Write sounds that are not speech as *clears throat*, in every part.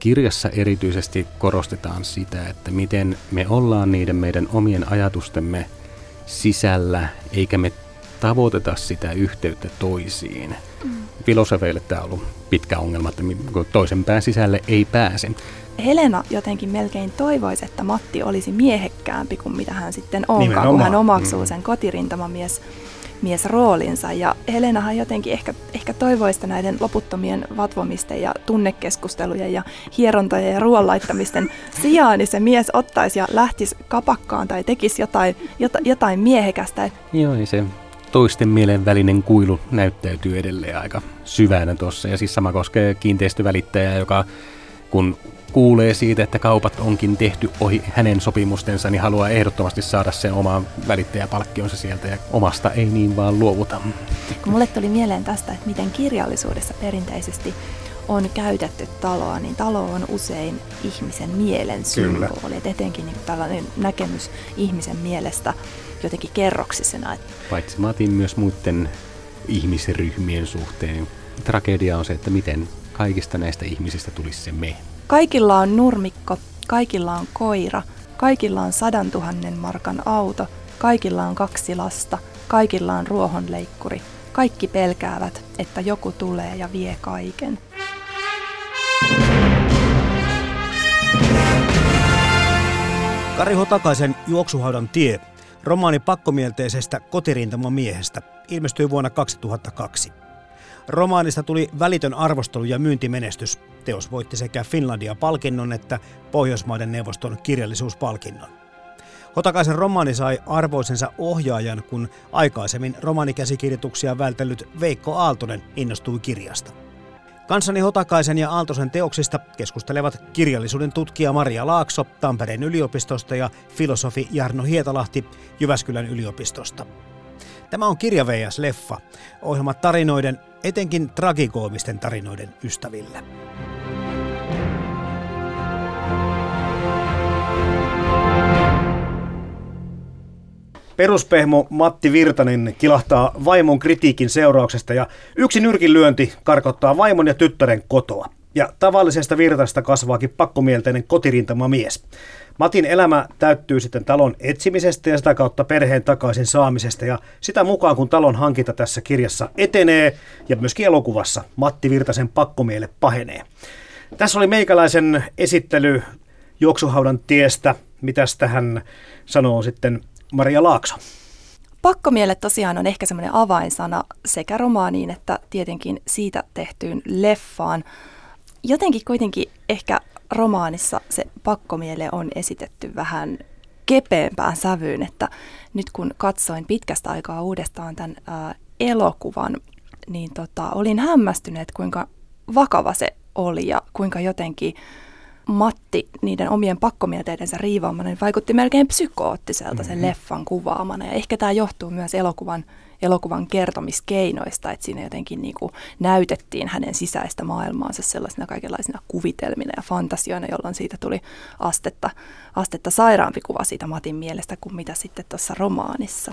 Kirjassa erityisesti korostetaan sitä, että miten me ollaan niiden meidän omien ajatustemme sisällä, eikä me tavoiteta sitä yhteyttä toisiin. Mm. Filosofeille tämä on ollut pitkä ongelma, että toisen pään sisälle ei pääse. Helena jotenkin melkein toivoisi, että Matti olisi miehekkäämpi kuin mitä hän sitten onkaan, Nimenomaan. kun hän omaksuu mm. sen kotirintamamies miesroolinsa. Ja Helenahan jotenkin ehkä, ehkä toivoista näiden loputtomien vatvomisten ja tunnekeskustelujen ja hierontojen ja ruoan laittamisten sijaan, niin se mies ottaisi ja lähtisi kapakkaan tai tekisi jotain, jotain, jotain miehekästä. Joo, niin se toisten mielen välinen kuilu näyttäytyy edelleen aika syvänä tuossa. Ja siis sama koskee kiinteistövälittäjää, joka kun kuulee siitä, että kaupat onkin tehty ohi hänen sopimustensa, niin haluaa ehdottomasti saada sen oman välittäjäpalkkionsa sieltä ja omasta ei niin vaan luovuta. Kun mulle tuli mieleen tästä, että miten kirjallisuudessa perinteisesti on käytetty taloa, niin talo on usein ihmisen mielen symboli. Et etenkin niin tällainen näkemys ihmisen mielestä jotenkin kerroksisena. Paitsi Matin myös muiden ihmisryhmien suhteen. Tragedia on se, että miten kaikista näistä ihmisistä tulisi se me. Kaikilla on nurmikko, kaikilla on koira, kaikilla on sadan tuhannen markan auto, kaikilla on kaksi lasta, kaikilla on ruohonleikkuri. Kaikki pelkäävät, että joku tulee ja vie kaiken. Kari Hotakaisen Juoksuhaudan tie, romaani pakkomielteisestä kotirintamamiehestä, ilmestyi vuonna 2002. Romaanista tuli välitön arvostelu ja myyntimenestys. Teos voitti sekä Finlandia-palkinnon että Pohjoismaiden neuvoston kirjallisuuspalkinnon. Hotakaisen romaani sai arvoisensa ohjaajan, kun aikaisemmin romaanikäsikirjoituksia vältellyt Veikko Aaltonen innostui kirjasta. Kanssani Hotakaisen ja Aaltosen teoksista keskustelevat kirjallisuuden tutkija Maria Laakso Tampereen yliopistosta ja filosofi Jarno Hietalahti Jyväskylän yliopistosta. Tämä on Kirja VS Leffa, ohjelma tarinoiden, etenkin tragikoomisten tarinoiden ystäville. Peruspehmo Matti Virtanen kilahtaa vaimon kritiikin seurauksesta ja yksi nyrkinlyönti karkottaa vaimon ja tyttären kotoa. Ja tavallisesta virtasta kasvaakin pakkomielteinen kotirintama mies. Matin elämä täyttyy sitten talon etsimisestä ja sitä kautta perheen takaisin saamisesta ja sitä mukaan kun talon hankinta tässä kirjassa etenee ja myöskin elokuvassa Matti Virtasen pakkomiele pahenee. Tässä oli meikäläisen esittely juoksuhaudan tiestä. Mitäs tähän sanoo sitten Maria Laakso? Pakkomiele tosiaan on ehkä semmoinen avainsana sekä romaaniin että tietenkin siitä tehtyyn leffaan. Jotenkin kuitenkin ehkä romaanissa se pakkomiele on esitetty vähän kepeämpään sävyyn, että nyt kun katsoin pitkästä aikaa uudestaan tämän ää, elokuvan, niin tota, olin hämmästynyt, kuinka vakava se oli ja kuinka jotenkin Matti niiden omien pakkomielteidensä riivaamana niin vaikutti melkein psykoottiselta mm-hmm. sen leffan kuvaamana. Ja ehkä tämä johtuu myös elokuvan elokuvan kertomiskeinoista, että siinä jotenkin niin kuin näytettiin hänen sisäistä maailmaansa sellaisina kaikenlaisina kuvitelmina ja fantasioina, jolloin siitä tuli astetta, astetta sairaampi kuva siitä Matin mielestä kuin mitä sitten tuossa romaanissa.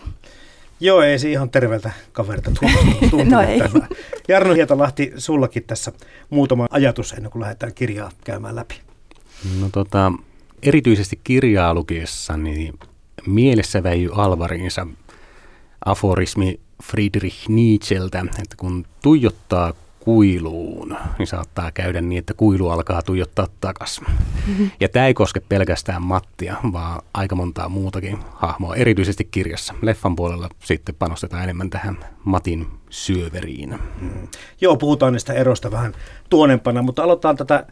Joo, ei se ihan terveeltä kaverilta tuntunut. *laughs* no ei. Tämä. Jarno Hietalahti, sullakin tässä muutama ajatus ennen kuin lähdetään kirjaa käymään läpi. No tota, erityisesti kirjaa lukiessa, niin mielessä väijy Alvarinsa aforismi Friedrich Nietzscheltä, että kun tuijottaa kuiluun, niin saattaa käydä niin, että kuilu alkaa tuijottaa takas. Mm-hmm. Ja tämä ei koske pelkästään Mattia, vaan aika montaa muutakin hahmoa, erityisesti kirjassa. Leffan puolella sitten panostetaan enemmän tähän Matin syöveriin. Mm. Joo, puhutaan niistä eroista vähän tuonempana, mutta aloitetaan tätä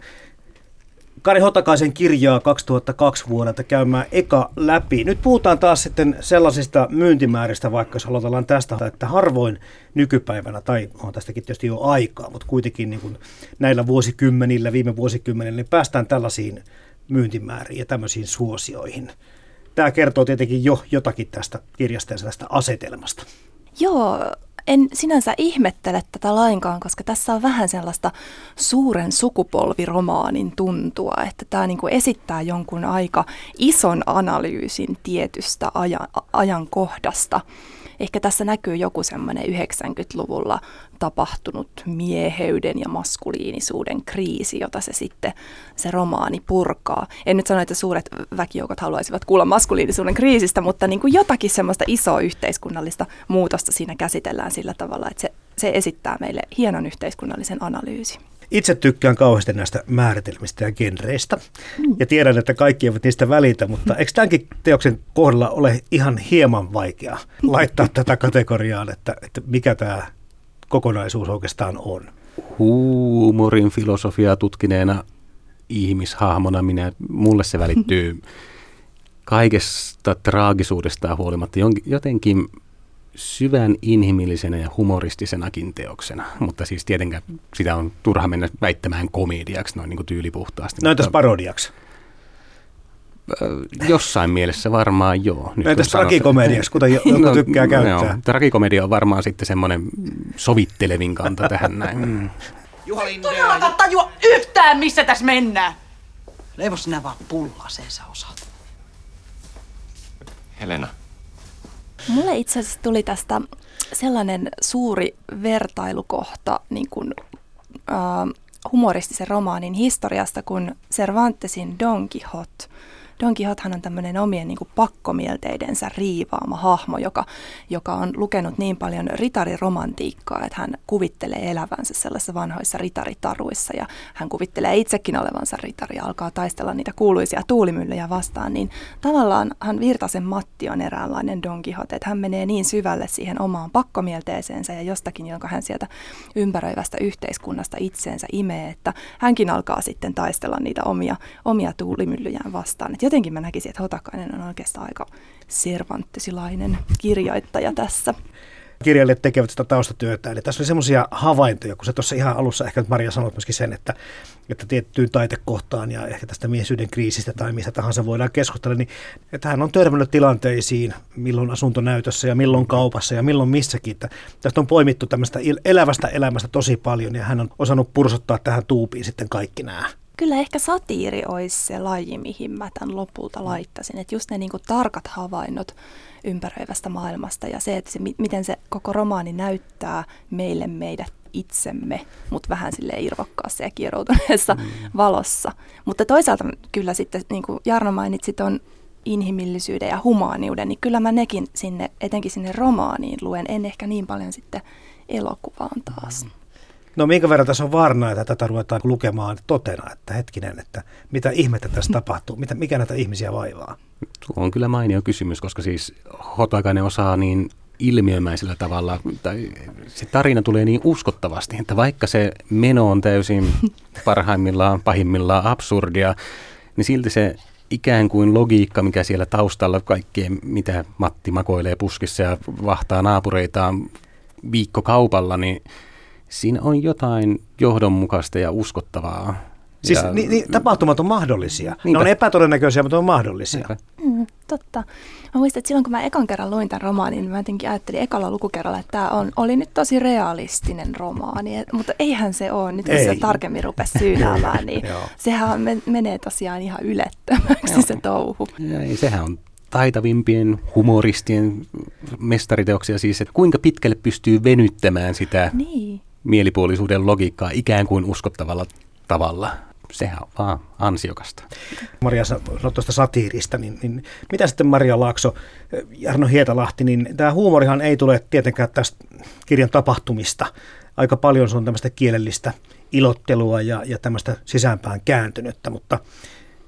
Kari Hotakaisen kirjaa 2002 vuodelta käymään eka läpi. Nyt puhutaan taas sitten sellaisista myyntimääristä, vaikka jos aloitellaan tästä, että harvoin nykypäivänä, tai on tästäkin tietysti jo aikaa, mutta kuitenkin niin kuin näillä vuosikymmenillä, viime vuosikymmenillä, niin päästään tällaisiin myyntimääriin ja tämmöisiin suosioihin. Tämä kertoo tietenkin jo jotakin tästä kirjasta ja tästä asetelmasta. Joo, en sinänsä ihmettele tätä lainkaan, koska tässä on vähän sellaista suuren sukupolviromaanin tuntua, että tämä niin esittää jonkun aika ison analyysin tietystä ajan, ajankohdasta ehkä tässä näkyy joku semmoinen 90-luvulla tapahtunut mieheyden ja maskuliinisuuden kriisi, jota se sitten se romaani purkaa. En nyt sano, että suuret väkijoukot haluaisivat kuulla maskuliinisuuden kriisistä, mutta niin kuin jotakin semmoista isoa yhteiskunnallista muutosta siinä käsitellään sillä tavalla, että se, se esittää meille hienon yhteiskunnallisen analyysin. Itse tykkään kauheasti näistä määritelmistä ja genreistä. Mm. Ja tiedän, että kaikki eivät niistä välitä, mutta eikö tämänkin teoksen kohdalla ole ihan hieman vaikea laittaa tätä kategoriaan, että, että mikä tämä kokonaisuus oikeastaan on? Huumorin filosofiaa tutkineena ihmishahmona minä, mulle se välittyy *laughs* kaikesta traagisuudesta huolimatta jotenkin syvän inhimillisenä ja humoristisenakin teoksena, mutta siis tietenkään sitä on turha mennä väittämään komediaksi noin niin kuin tyylipuhtaasti. No entäs parodiaksi? Jossain mielessä varmaan joo. Nyt no entäs tragikomediaksi, kuten *laughs* joku no, tykkää käyttää? No, tragikomedia on varmaan sitten semmoinen sovittelevin kanta tähän näin. Mm. Juha Todellakaan tajua yhtään, missä tässä mennään. Leivos sinä vaan pullaseen sä osaat. Helena. Mulle itse asiassa tuli tästä sellainen suuri vertailukohta niin kuin, äh, humoristisen romaanin historiasta kuin Cervantesin Don Quixote – Don Quixotehan on tämmöinen omien niin kuin pakkomielteidensä riivaama hahmo, joka, joka on lukenut niin paljon ritariromantiikkaa, että hän kuvittelee elävänsä sellaisissa vanhoissa ritaritaruissa ja hän kuvittelee itsekin olevansa ritari ja alkaa taistella niitä kuuluisia tuulimyllyjä vastaan, niin tavallaan hän Virtasen Matti on eräänlainen Don Quixote, että hän menee niin syvälle siihen omaan pakkomielteeseensä ja jostakin, jonka hän sieltä ympäröivästä yhteiskunnasta itseensä imee, että hänkin alkaa sitten taistella niitä omia, omia tuulimyllyjään vastaan. Et jotenkin mä näkisin, että Hotakainen on oikeastaan aika servanttisilainen kirjoittaja tässä kirjailijat tekevät sitä taustatyötä. Eli tässä oli semmoisia havaintoja, kun se tuossa ihan alussa ehkä Maria sanoi myöskin sen, että, että tiettyyn taitekohtaan ja ehkä tästä miesyyden kriisistä tai mistä tahansa voidaan keskustella, niin että hän on törmännyt tilanteisiin, milloin asuntonäytössä ja milloin kaupassa ja milloin missäkin. Että tästä on poimittu tämmöistä elävästä elämästä tosi paljon ja hän on osannut pursottaa tähän tuupiin sitten kaikki nämä Kyllä ehkä satiiri olisi se laji, mihin mä tämän lopulta laittaisin. Että just ne niin kuin tarkat havainnot ympäröivästä maailmasta ja se, että se, miten se koko romaani näyttää meille meidät itsemme, mutta vähän sille irvokkaassa ja kieroutuneessa mm. valossa. Mutta toisaalta kyllä sitten, niin kuin Jarno mainitsi on inhimillisyyden ja humaaniuden, niin kyllä mä nekin sinne, etenkin sinne romaaniin luen, en ehkä niin paljon sitten elokuvaan taas. Mm. No minkä verran tässä on varna, että tätä ruvetaan lukemaan totena, että hetkinen, että mitä ihmettä tässä tapahtuu, mitä, mikä näitä ihmisiä vaivaa? Tuo on kyllä mainio kysymys, koska siis Hotakainen osaa niin ilmiömäisellä tavalla, tai se tarina tulee niin uskottavasti, että vaikka se meno on täysin *laughs* parhaimmillaan, pahimmillaan absurdia, niin silti se ikään kuin logiikka, mikä siellä taustalla kaikkeen, mitä Matti makoilee puskissa ja vahtaa naapureitaan viikkokaupalla, niin siinä on jotain johdonmukaista ja uskottavaa. Siis ja, ni, ni, tapahtumat on mahdollisia. Niinpä. Ne on epätodennäköisiä, mutta on mahdollisia. Mm, totta. Mä muistan, että silloin kun mä ekan kerran luin tämän romaanin, niin mä jotenkin ajattelin ekalla lukukerralla, että tämä on, oli nyt tosi realistinen romaani. Et, mutta eihän se ole. Nyt kun Ei. se tarkemmin rupesi syynäämään, niin sehän menee tosiaan ihan ylettömäksi se touhu. Ei, sehän on taitavimpien humoristien mestariteoksia siis, että kuinka pitkälle pystyy venyttämään sitä niin mielipuolisuuden logiikkaa ikään kuin uskottavalla tavalla. Sehän on vaan ansiokasta. Maria sanoi tuosta satiirista, niin, niin mitä sitten Maria Laakso, Jarno Hietalahti, niin tämä huumorihan ei tule tietenkään tästä kirjan tapahtumista. Aika paljon se on tämmöistä kielellistä ilottelua ja, ja tämmöistä sisäänpään kääntynyttä, mutta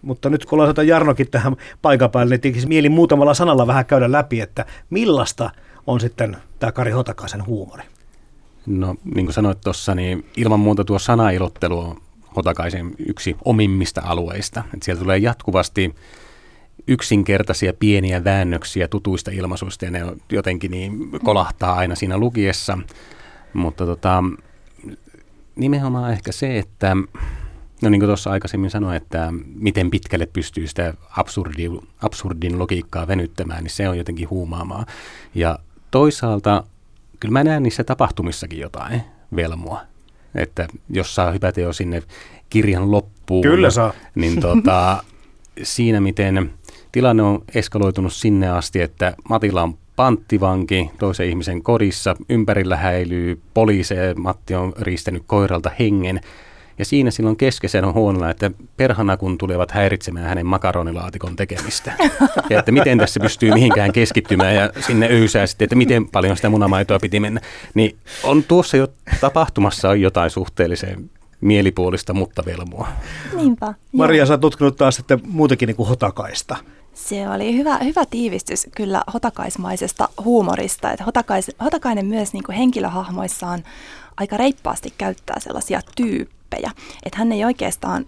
mutta nyt kun ollaan Jarnokin tähän paikan päälle, niin tekisi mieli muutamalla sanalla vähän käydä läpi, että millaista on sitten tämä Kari Hotakaisen huumori. No niin kuin sanoit tuossa, niin ilman muuta tuo sanailottelu on Hotakaisen yksi omimmista alueista. Et siellä tulee jatkuvasti yksinkertaisia pieniä väännöksiä tutuista ilmaisuista ja ne jotenkin niin kolahtaa aina siinä lukiessa. Mutta tota, nimenomaan ehkä se, että no niin kuin tuossa aikaisemmin sanoin, että miten pitkälle pystyy sitä absurdin, absurdin logiikkaa venyttämään, niin se on jotenkin huumaamaa. Ja toisaalta kyllä mä näen niissä tapahtumissakin jotain velmoa. Että jos saa hypätä jo sinne kirjan loppuun, Kyllä saa. niin tota, *laughs* siinä miten tilanne on eskaloitunut sinne asti, että Matilla on panttivanki toisen ihmisen kodissa, ympärillä häilyy poliiseja, Matti on riistänyt koiralta hengen. Ja siinä silloin keskeisen on huonolla, että perhana kun tulevat häiritsemään hänen makaronilaatikon tekemistä. *laughs* Ja että miten tässä pystyy mihinkään keskittymään ja sinne öysää sitten, että miten paljon sitä munamaitoa piti mennä. Niin on tuossa jo tapahtumassa on jotain suhteellisen mielipuolista, mutta velmoa. Niinpä. Maria, sä oot tutkinut taas sitten muutakin niin kuin hotakaista. Se oli hyvä, hyvä tiivistys kyllä hotakaismaisesta huumorista. Että hotakais, hotakainen myös niin kuin henkilöhahmoissaan aika reippaasti käyttää sellaisia tyyppejä. Että hän ei oikeastaan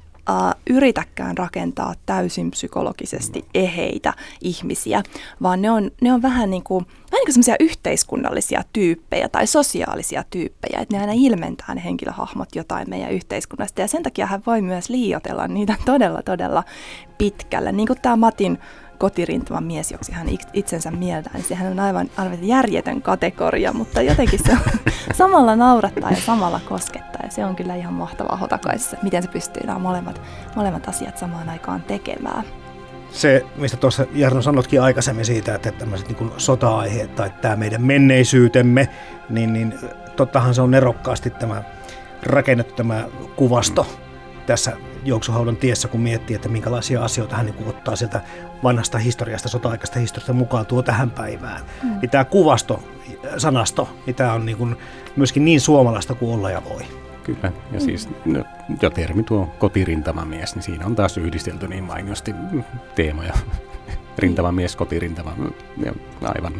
yritäkään rakentaa täysin psykologisesti eheitä ihmisiä, vaan ne on, ne on vähän niin kuin, vähän niin kuin yhteiskunnallisia tyyppejä tai sosiaalisia tyyppejä, että ne aina ilmentää ne henkilöhahmot jotain meidän yhteiskunnasta. Ja sen takia hän voi myös liiotella niitä todella todella pitkälle, niin kuin tämä Matin kotirintaman mies, joksi hän itsensä mieltää, niin sehän on aivan, aivan järjetön kategoria, mutta jotenkin se on *laughs* samalla naurattaa ja samalla koskettaa. Ja se on kyllä ihan mahtavaa hotakaisessa, miten se pystyy nämä molemmat, molemmat asiat samaan aikaan tekemään. Se, mistä tuossa Jarno sanotkin aikaisemmin siitä, että tämmöiset niin sota-aiheet tai tämä meidän menneisyytemme, niin, niin tottahan se on nerokkaasti tämä rakennettu tämä kuvasto tässä juoksuhaudan tiessä, kun miettii, että minkälaisia asioita hän niin ottaa sieltä vanhasta historiasta, sota-aikaista historiasta mukaan tuo tähän päivään. Mm. Niin tämä kuvasto, sanasto, niin tämä on niin kuin myöskin niin suomalaista kuin olla ja voi. Kyllä, ja siis no, jo termi tuo kotirintamamies, niin siinä on taas yhdistelty niin mainiosti teemoja. Rintamamies, kotirintama, ja aivan.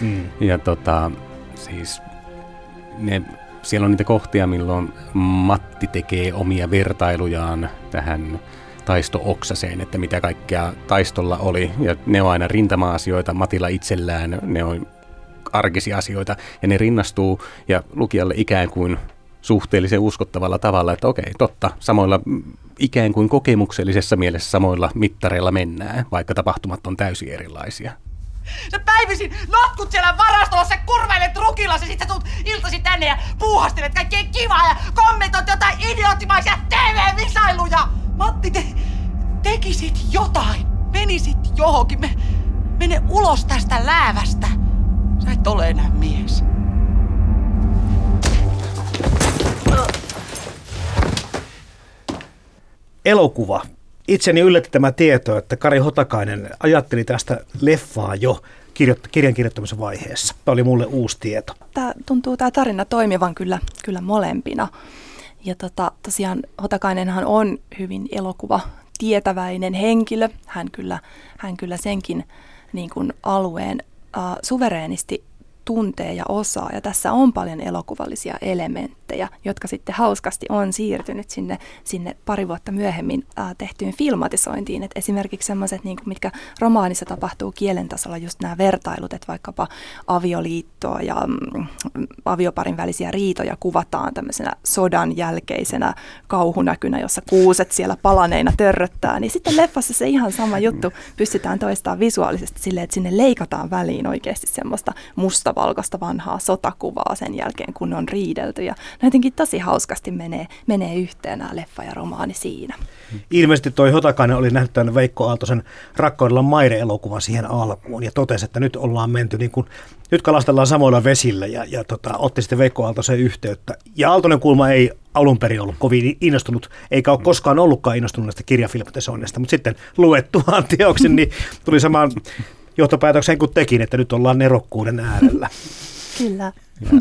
Mm. Ja tota, siis ne siellä on niitä kohtia, milloin Matti tekee omia vertailujaan tähän taisto-oksaseen, että mitä kaikkea taistolla oli. Ja ne on aina rintama-asioita, Matilla itsellään, ne on arkisia asioita, ja ne rinnastuu ja lukijalle ikään kuin suhteellisen uskottavalla tavalla, että okei, totta, samoilla ikään kuin kokemuksellisessa mielessä samoilla mittareilla mennään, vaikka tapahtumat on täysin erilaisia. Sä päivisin notkut siellä varastossa, kurveilet rukilla, sä sit sä tulet iltasi tänne ja puuhastelet kaikkea kivaa ja kommentoit jotain idioottimaisia TV-visailuja. Matti, te tekisit jotain, menisit johonkin, me, mene ulos tästä läävästä. Sä et ole enää mies. Elokuva itseni yllätti tämä tieto, että Kari Hotakainen ajatteli tästä leffaa jo kirjan kirjoittamisen vaiheessa. Tämä oli mulle uusi tieto. Tämä tuntuu tämä tarina toimivan kyllä, kyllä molempina. Ja tota, tosiaan Hotakainenhan on hyvin elokuva tietäväinen henkilö. Hän kyllä, hän kyllä senkin niin kuin alueen äh, suvereenisti tuntee ja osaa. Ja tässä on paljon elokuvallisia elementtejä, jotka sitten hauskasti on siirtynyt sinne, sinne pari vuotta myöhemmin äh, tehtyyn filmatisointiin. Et esimerkiksi sellaiset, niin kuin, mitkä romaanissa tapahtuu kielen tasolla, just nämä vertailut, että vaikkapa avioliittoa ja mm, avioparin välisiä riitoja kuvataan tämmöisenä sodan jälkeisenä kauhunäkynä, jossa kuuset siellä palaneina törröttää. Niin sitten leffassa se ihan sama juttu pystytään toistamaan visuaalisesti silleen, että sinne leikataan väliin oikeasti semmoista musta valkoista vanhaa sotakuvaa sen jälkeen, kun on riidelty. Ja ne jotenkin tosi hauskasti menee, menee yhteen nämä leffa ja romaani siinä. Ilmeisesti toi Hotakainen oli nähnyt tämän Veikko Aaltosen Rakkaudella Maire-elokuvan siihen alkuun ja totesi, että nyt ollaan menty niin kuin, nyt kalastellaan samoilla vesillä ja, ja tota, otti sitten Veikko Aaltosen yhteyttä. Ja Aaltonen kulma ei alun perin ollut kovin innostunut, eikä ole koskaan ollutkaan innostunut näistä kirjafilmatisoinnista, mutta sitten luettuaan *laughs* teoksen, niin tuli samaan johtopäätöksen kuin tekin, että nyt ollaan nerokkuuden äärellä. *laughs* Kyllä. Ja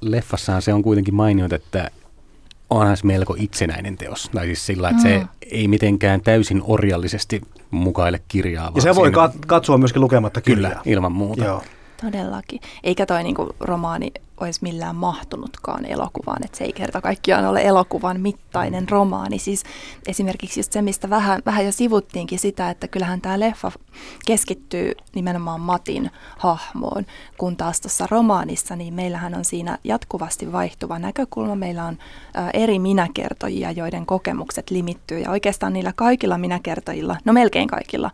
leffassaan se on kuitenkin mainiot, että onhan se melko itsenäinen teos. Tai siis sillä, että mm. se ei mitenkään täysin orjallisesti mukaile kirjaa. Ja se voi siinä... katsoa myöskin lukematta kirjaa. Kyllä, ilman muuta. Joo. Todellakin. Eikä toi niinku romaani olisi millään mahtunutkaan elokuvaan, että se ei kerta kaikkiaan ole elokuvan mittainen romaani. Siis esimerkiksi just se, mistä vähän, vähän jo sivuttiinkin sitä, että kyllähän tämä leffa keskittyy nimenomaan Matin hahmoon, kun taas tuossa romaanissa, niin meillähän on siinä jatkuvasti vaihtuva näkökulma. Meillä on ä, eri minäkertojia, joiden kokemukset limittyy, ja oikeastaan niillä kaikilla minäkertojilla, no melkein kaikilla,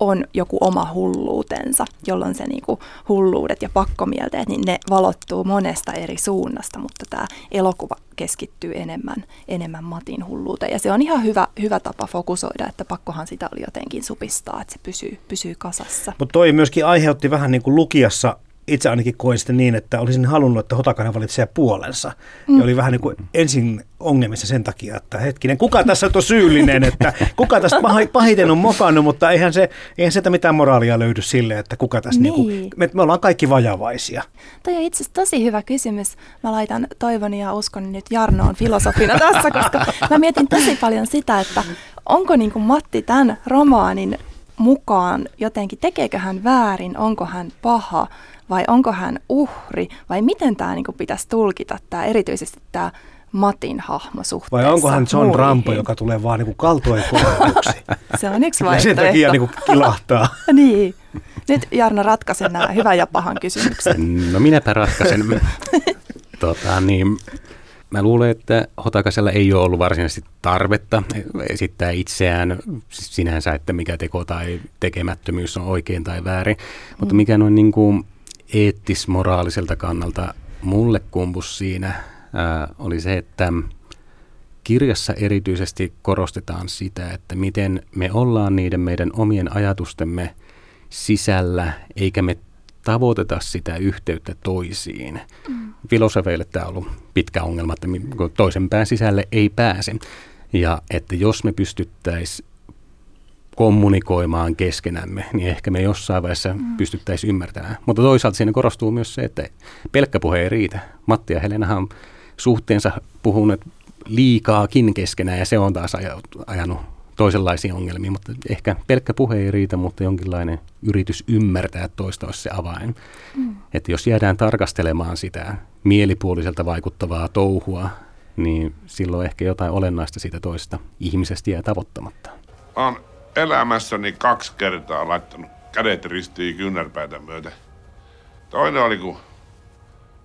on joku oma hulluutensa, jolloin se niinku hulluudet ja pakkomielteet, niin ne valottuu monesta eri suunnasta, mutta tämä elokuva keskittyy enemmän, enemmän Matin hulluuteen. Ja se on ihan hyvä, hyvä tapa fokusoida, että pakkohan sitä oli jotenkin supistaa, että se pysyy, pysyy kasassa. Mutta toi myöskin aiheutti vähän niin kuin lukijassa itse ainakin koin sitten niin, että olisin halunnut, että Hotakainen valitsee puolensa. Mm. Ja oli vähän niin kuin ensin ongelmissa sen takia, että hetkinen, kuka tässä on syyllinen, että kuka tässä pahiten on mokannut, mutta eihän se, eihän sitä mitään moraalia löydy sille, että kuka tässä, niin. Niin kuin, me, me ollaan kaikki vajavaisia. Toi on itse asiassa tosi hyvä kysymys. Mä laitan toivoni ja uskon nyt Jarnoon filosofina tässä, koska mä mietin tosi paljon sitä, että onko niin kuin Matti tämän romaanin mukaan jotenkin, tekeekö hän väärin, onko hän paha, vai onko hän uhri, vai miten tämä niin pitäisi tulkita, tämä erityisesti tämä Matin hahmo suhteessa Vai onko hän John muihin. Rampo, joka tulee vaan niin kaltoin *laughs* Se on yksi vaihtoehto. Ja sen takia niin kilahtaa. *laughs* niin. Nyt Jarno ratkaisen nämä hyvän ja pahan kysymyksen. No minäpä ratkaisen. *laughs* tota, niin, Mä luulen, että Hotakasella ei ole ollut varsinaisesti tarvetta esittää itseään sinänsä, että mikä teko tai tekemättömyys on oikein tai väärin, mm. mutta mikä noin niin kuin eettis-moraaliselta kannalta mulle kumpus siinä ää, oli se, että kirjassa erityisesti korostetaan sitä, että miten me ollaan niiden meidän omien ajatustemme sisällä, eikä me tavoiteta sitä yhteyttä toisiin. Mm. Filosofeille tämä on ollut pitkä ongelma, että toisen pään sisälle ei pääse. Ja että jos me pystyttäisiin kommunikoimaan keskenämme, niin ehkä me jossain vaiheessa mm. pystyttäisiin ymmärtämään. Mutta toisaalta siinä korostuu myös se, että pelkkä puhe ei riitä. Matti ja Helenahan on suhteensa puhuneet liikaakin keskenään ja se on taas ajanut toisenlaisiin ongelmiin, mutta ehkä pelkkä puhe ei riitä, mutta jonkinlainen yritys ymmärtää toista olisi se avain. Mm. Että jos jäädään tarkastelemaan sitä mielipuoliselta vaikuttavaa touhua, niin silloin ehkä jotain olennaista siitä toista ihmisestä jää tavoittamatta. Olen elämässäni kaksi kertaa laittanut kädet ristiin kyynärpäitä myötä. Toinen oli, kun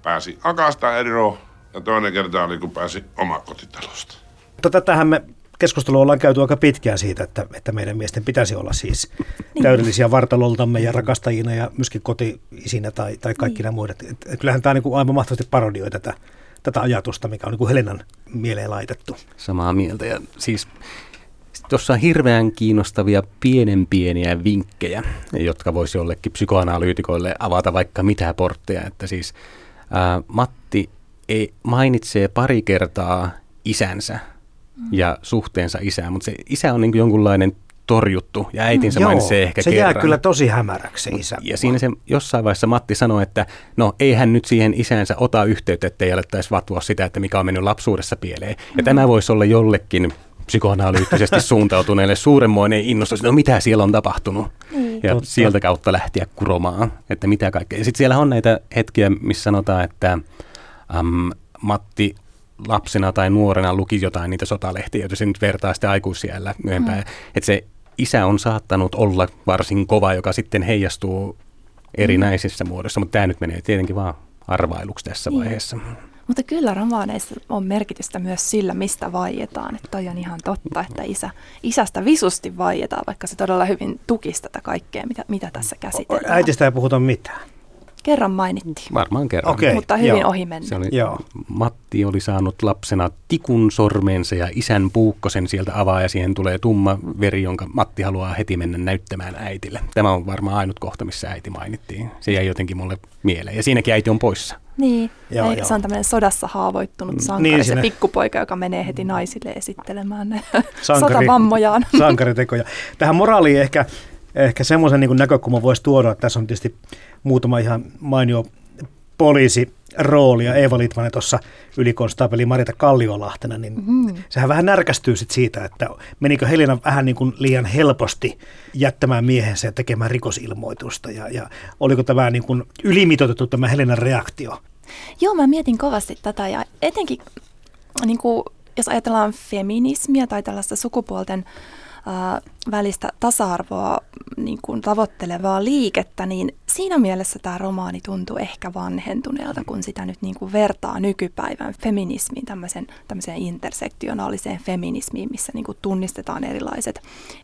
pääsi akasta eroon, ja toinen kerta oli, kun pääsi omakotitalosta. Mutta tätähän me keskustelua ollaan käyty aika pitkään siitä, että, että meidän miesten pitäisi olla siis niin. täydellisiä vartaloltamme ja rakastajina ja myöskin koti-isinä tai, tai kaikki niin. nämä muut. Et, et kyllähän tämä niin aivan mahtavasti parodioi tätä, tätä ajatusta, mikä on niin kuin Helenan mieleen laitettu. Samaa mieltä. Ja siis Tuossa on hirveän kiinnostavia pienen pieniä vinkkejä, jotka voisi jollekin psykoanalyytikoille avata vaikka mitä portteja. Että siis ää, Matti ei, mainitsee pari kertaa isänsä ja suhteensa isään, mutta se isä on niin kuin jonkunlainen torjuttu ja äitinsä mm, mainitsee ehkä se kerran. jää kyllä tosi hämäräksi se isä. Ja siinä se jossain vaiheessa Matti sanoi, että no ei hän nyt siihen isänsä ota yhteyttä, ettei alettaisi vatua sitä, että mikä on mennyt lapsuudessa pieleen. Ja mm. tämä voisi olla jollekin psykoanalyyttisesti suuntautuneelle suuremmoinen innostus, no mitä siellä on tapahtunut. Mm. Ja Totta. sieltä kautta lähteä kuromaan, että mitä kaikkea. Sitten siellä on näitä hetkiä, missä sanotaan, että äm, Matti lapsena tai nuorena luki jotain niitä sotalehtiä, joita se nyt vertaa sitten aikuisiellä myöhempään. Mm. Että se isä on saattanut olla varsin kova, joka sitten heijastuu erinäisissä mm. muodossa, mutta tämä nyt menee tietenkin vaan arvailuksi tässä niin. vaiheessa. Mutta kyllä romaaneissa on merkitystä myös sillä, mistä vaietaan. Että toi on ihan totta, että isä, isästä visusti vaietaan, vaikka se todella hyvin tukisi tätä kaikkea, mitä, mitä tässä käsitellään. Äitistä ei puhuta mitään. Kerran mainittiin. Varmaan kerran. Okay, mutta hyvin joo. ohi mennä. Se oli, joo. Matti oli saanut lapsena tikun sormensa ja isän puukkosen sieltä avaa ja siihen tulee tumma veri, jonka Matti haluaa heti mennä näyttämään äitille. Tämä on varmaan ainut kohta, missä äiti mainittiin. Se jäi jotenkin mulle mieleen ja siinäkin äiti on poissa. Niin, joo, joo. se on tämmöinen sodassa haavoittunut mm. sankari, niin, se pikkupoika, joka menee heti naisille esittelemään ne *laughs* Sankari, sotavammojaan. Sankaritekoja. Tähän moraaliin ehkä, ehkä semmoisen niin näkökulman voisi tuoda, että tässä on tietysti muutama ihan mainio poliisi roolia Eeva Litmanen tuossa ylikonstaapeli Marita Kalliolahtena, niin mm. sehän vähän närkästyy sit siitä, että menikö Helena vähän niin kuin liian helposti jättämään miehensä ja tekemään rikosilmoitusta ja, ja oliko tämä niin kuin ylimitoitettu tämä Helenan reaktio? Joo, mä mietin kovasti tätä ja etenkin niin kuin, jos ajatellaan feminismiä tai tällaista sukupuolten välistä tasa-arvoa niin kuin tavoittelevaa liikettä, niin siinä mielessä tämä romaani tuntuu ehkä vanhentuneelta, kun sitä nyt niin kuin vertaa nykypäivän feminismiin, tämmöisen, tämmöiseen intersektionaaliseen feminismiin, missä niin kuin tunnistetaan erilaiset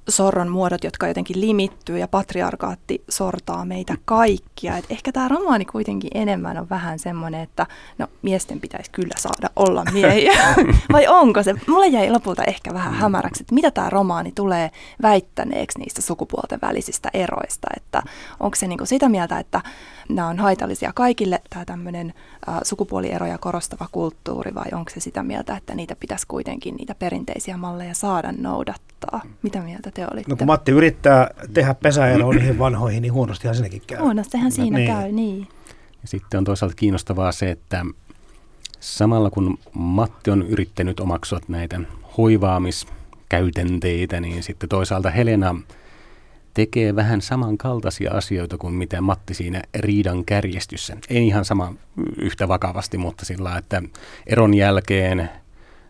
sorron muodot, jotka jotenkin limittyy ja patriarkaatti sortaa meitä kaikkia. Et ehkä tämä romaani kuitenkin enemmän on vähän semmoinen, että no miesten pitäisi kyllä saada olla miehiä. *laughs* Vai onko se? Mulle jäi lopulta ehkä vähän hämäräksi, että mitä tämä romaani tulee väittäneeksi niistä sukupuolten välisistä eroista, että onko se niin kuin sitä mieltä, että nämä on haitallisia kaikille, tämä tämmöinen äh, sukupuolieroja korostava kulttuuri, vai onko se sitä mieltä, että niitä pitäisi kuitenkin niitä perinteisiä malleja saada noudattaa? Mitä mieltä te olitte? No kun Matti yrittää tehdä pesäeroa niihin *clears throat* vanhoihin, niin huonostihan sinnekin käy. Huonostihan siinä niin. käy, niin. Ja sitten on toisaalta kiinnostavaa se, että samalla kun Matti on yrittänyt omaksua näitä hoivaamiskäytänteitä, niin sitten toisaalta Helena – tekee vähän samankaltaisia asioita kuin mitä Matti siinä riidan kärjestyssä. Ei ihan sama yhtä vakavasti, mutta sillä että eron jälkeen,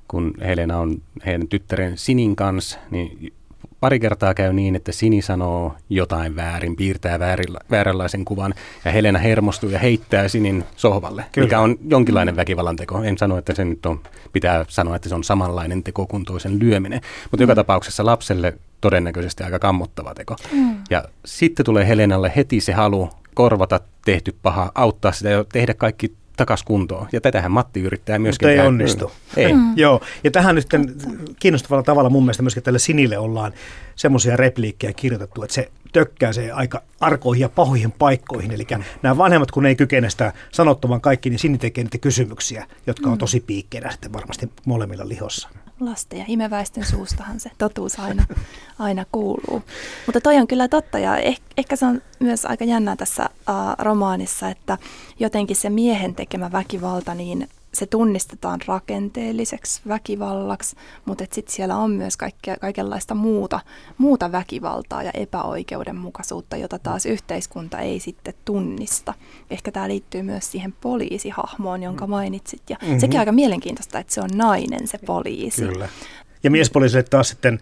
kun Helena on heidän tyttären Sinin kanssa, niin pari kertaa käy niin, että Sini sanoo jotain väärin, piirtää väärillä, vääränlaisen kuvan, ja Helena hermostuu ja heittää Sinin sohvalle, Kyllä. mikä on jonkinlainen väkivallan teko. En sano, että se nyt on, pitää sanoa, että se on samanlainen teko kuin toisen lyöminen, mutta mm. joka tapauksessa lapselle todennäköisesti aika kammottava teko. Mm. Ja sitten tulee Helenalle heti se halu korvata tehty paha, auttaa sitä ja tehdä kaikki takas kuntoon. Ja tätähän Matti yrittää myöskin. Mutta ei onnistu. Ei. Mm. Joo, ja tähän nyt kiinnostavalla tavalla mun mielestä myöskin tälle Sinille ollaan semmoisia repliikkejä kirjoitettu, että se tökkää se aika arkoihin ja pahoihin paikkoihin. Eli mm. nämä vanhemmat, kun ei kykene sitä sanottamaan kaikki, niin Sini tekee niitä kysymyksiä, jotka on mm. tosi piikkeinä sitten varmasti molemmilla lihossa lasten ja imeväisten suustahan se totuus aina, aina kuuluu. Mutta toi on kyllä totta ja eh, ehkä se on myös aika jännää tässä uh, romaanissa, että jotenkin se miehen tekemä väkivalta, niin se tunnistetaan rakenteelliseksi väkivallaksi, mutta sitten siellä on myös kaikkea, kaikenlaista muuta, muuta väkivaltaa ja epäoikeudenmukaisuutta, jota taas yhteiskunta ei sitten tunnista. Ehkä tämä liittyy myös siihen poliisihahmoon, jonka mainitsit. Ja mm-hmm. sekin on aika mielenkiintoista, että se on nainen se poliisi. Kyllä. Ja miespoliisille taas sitten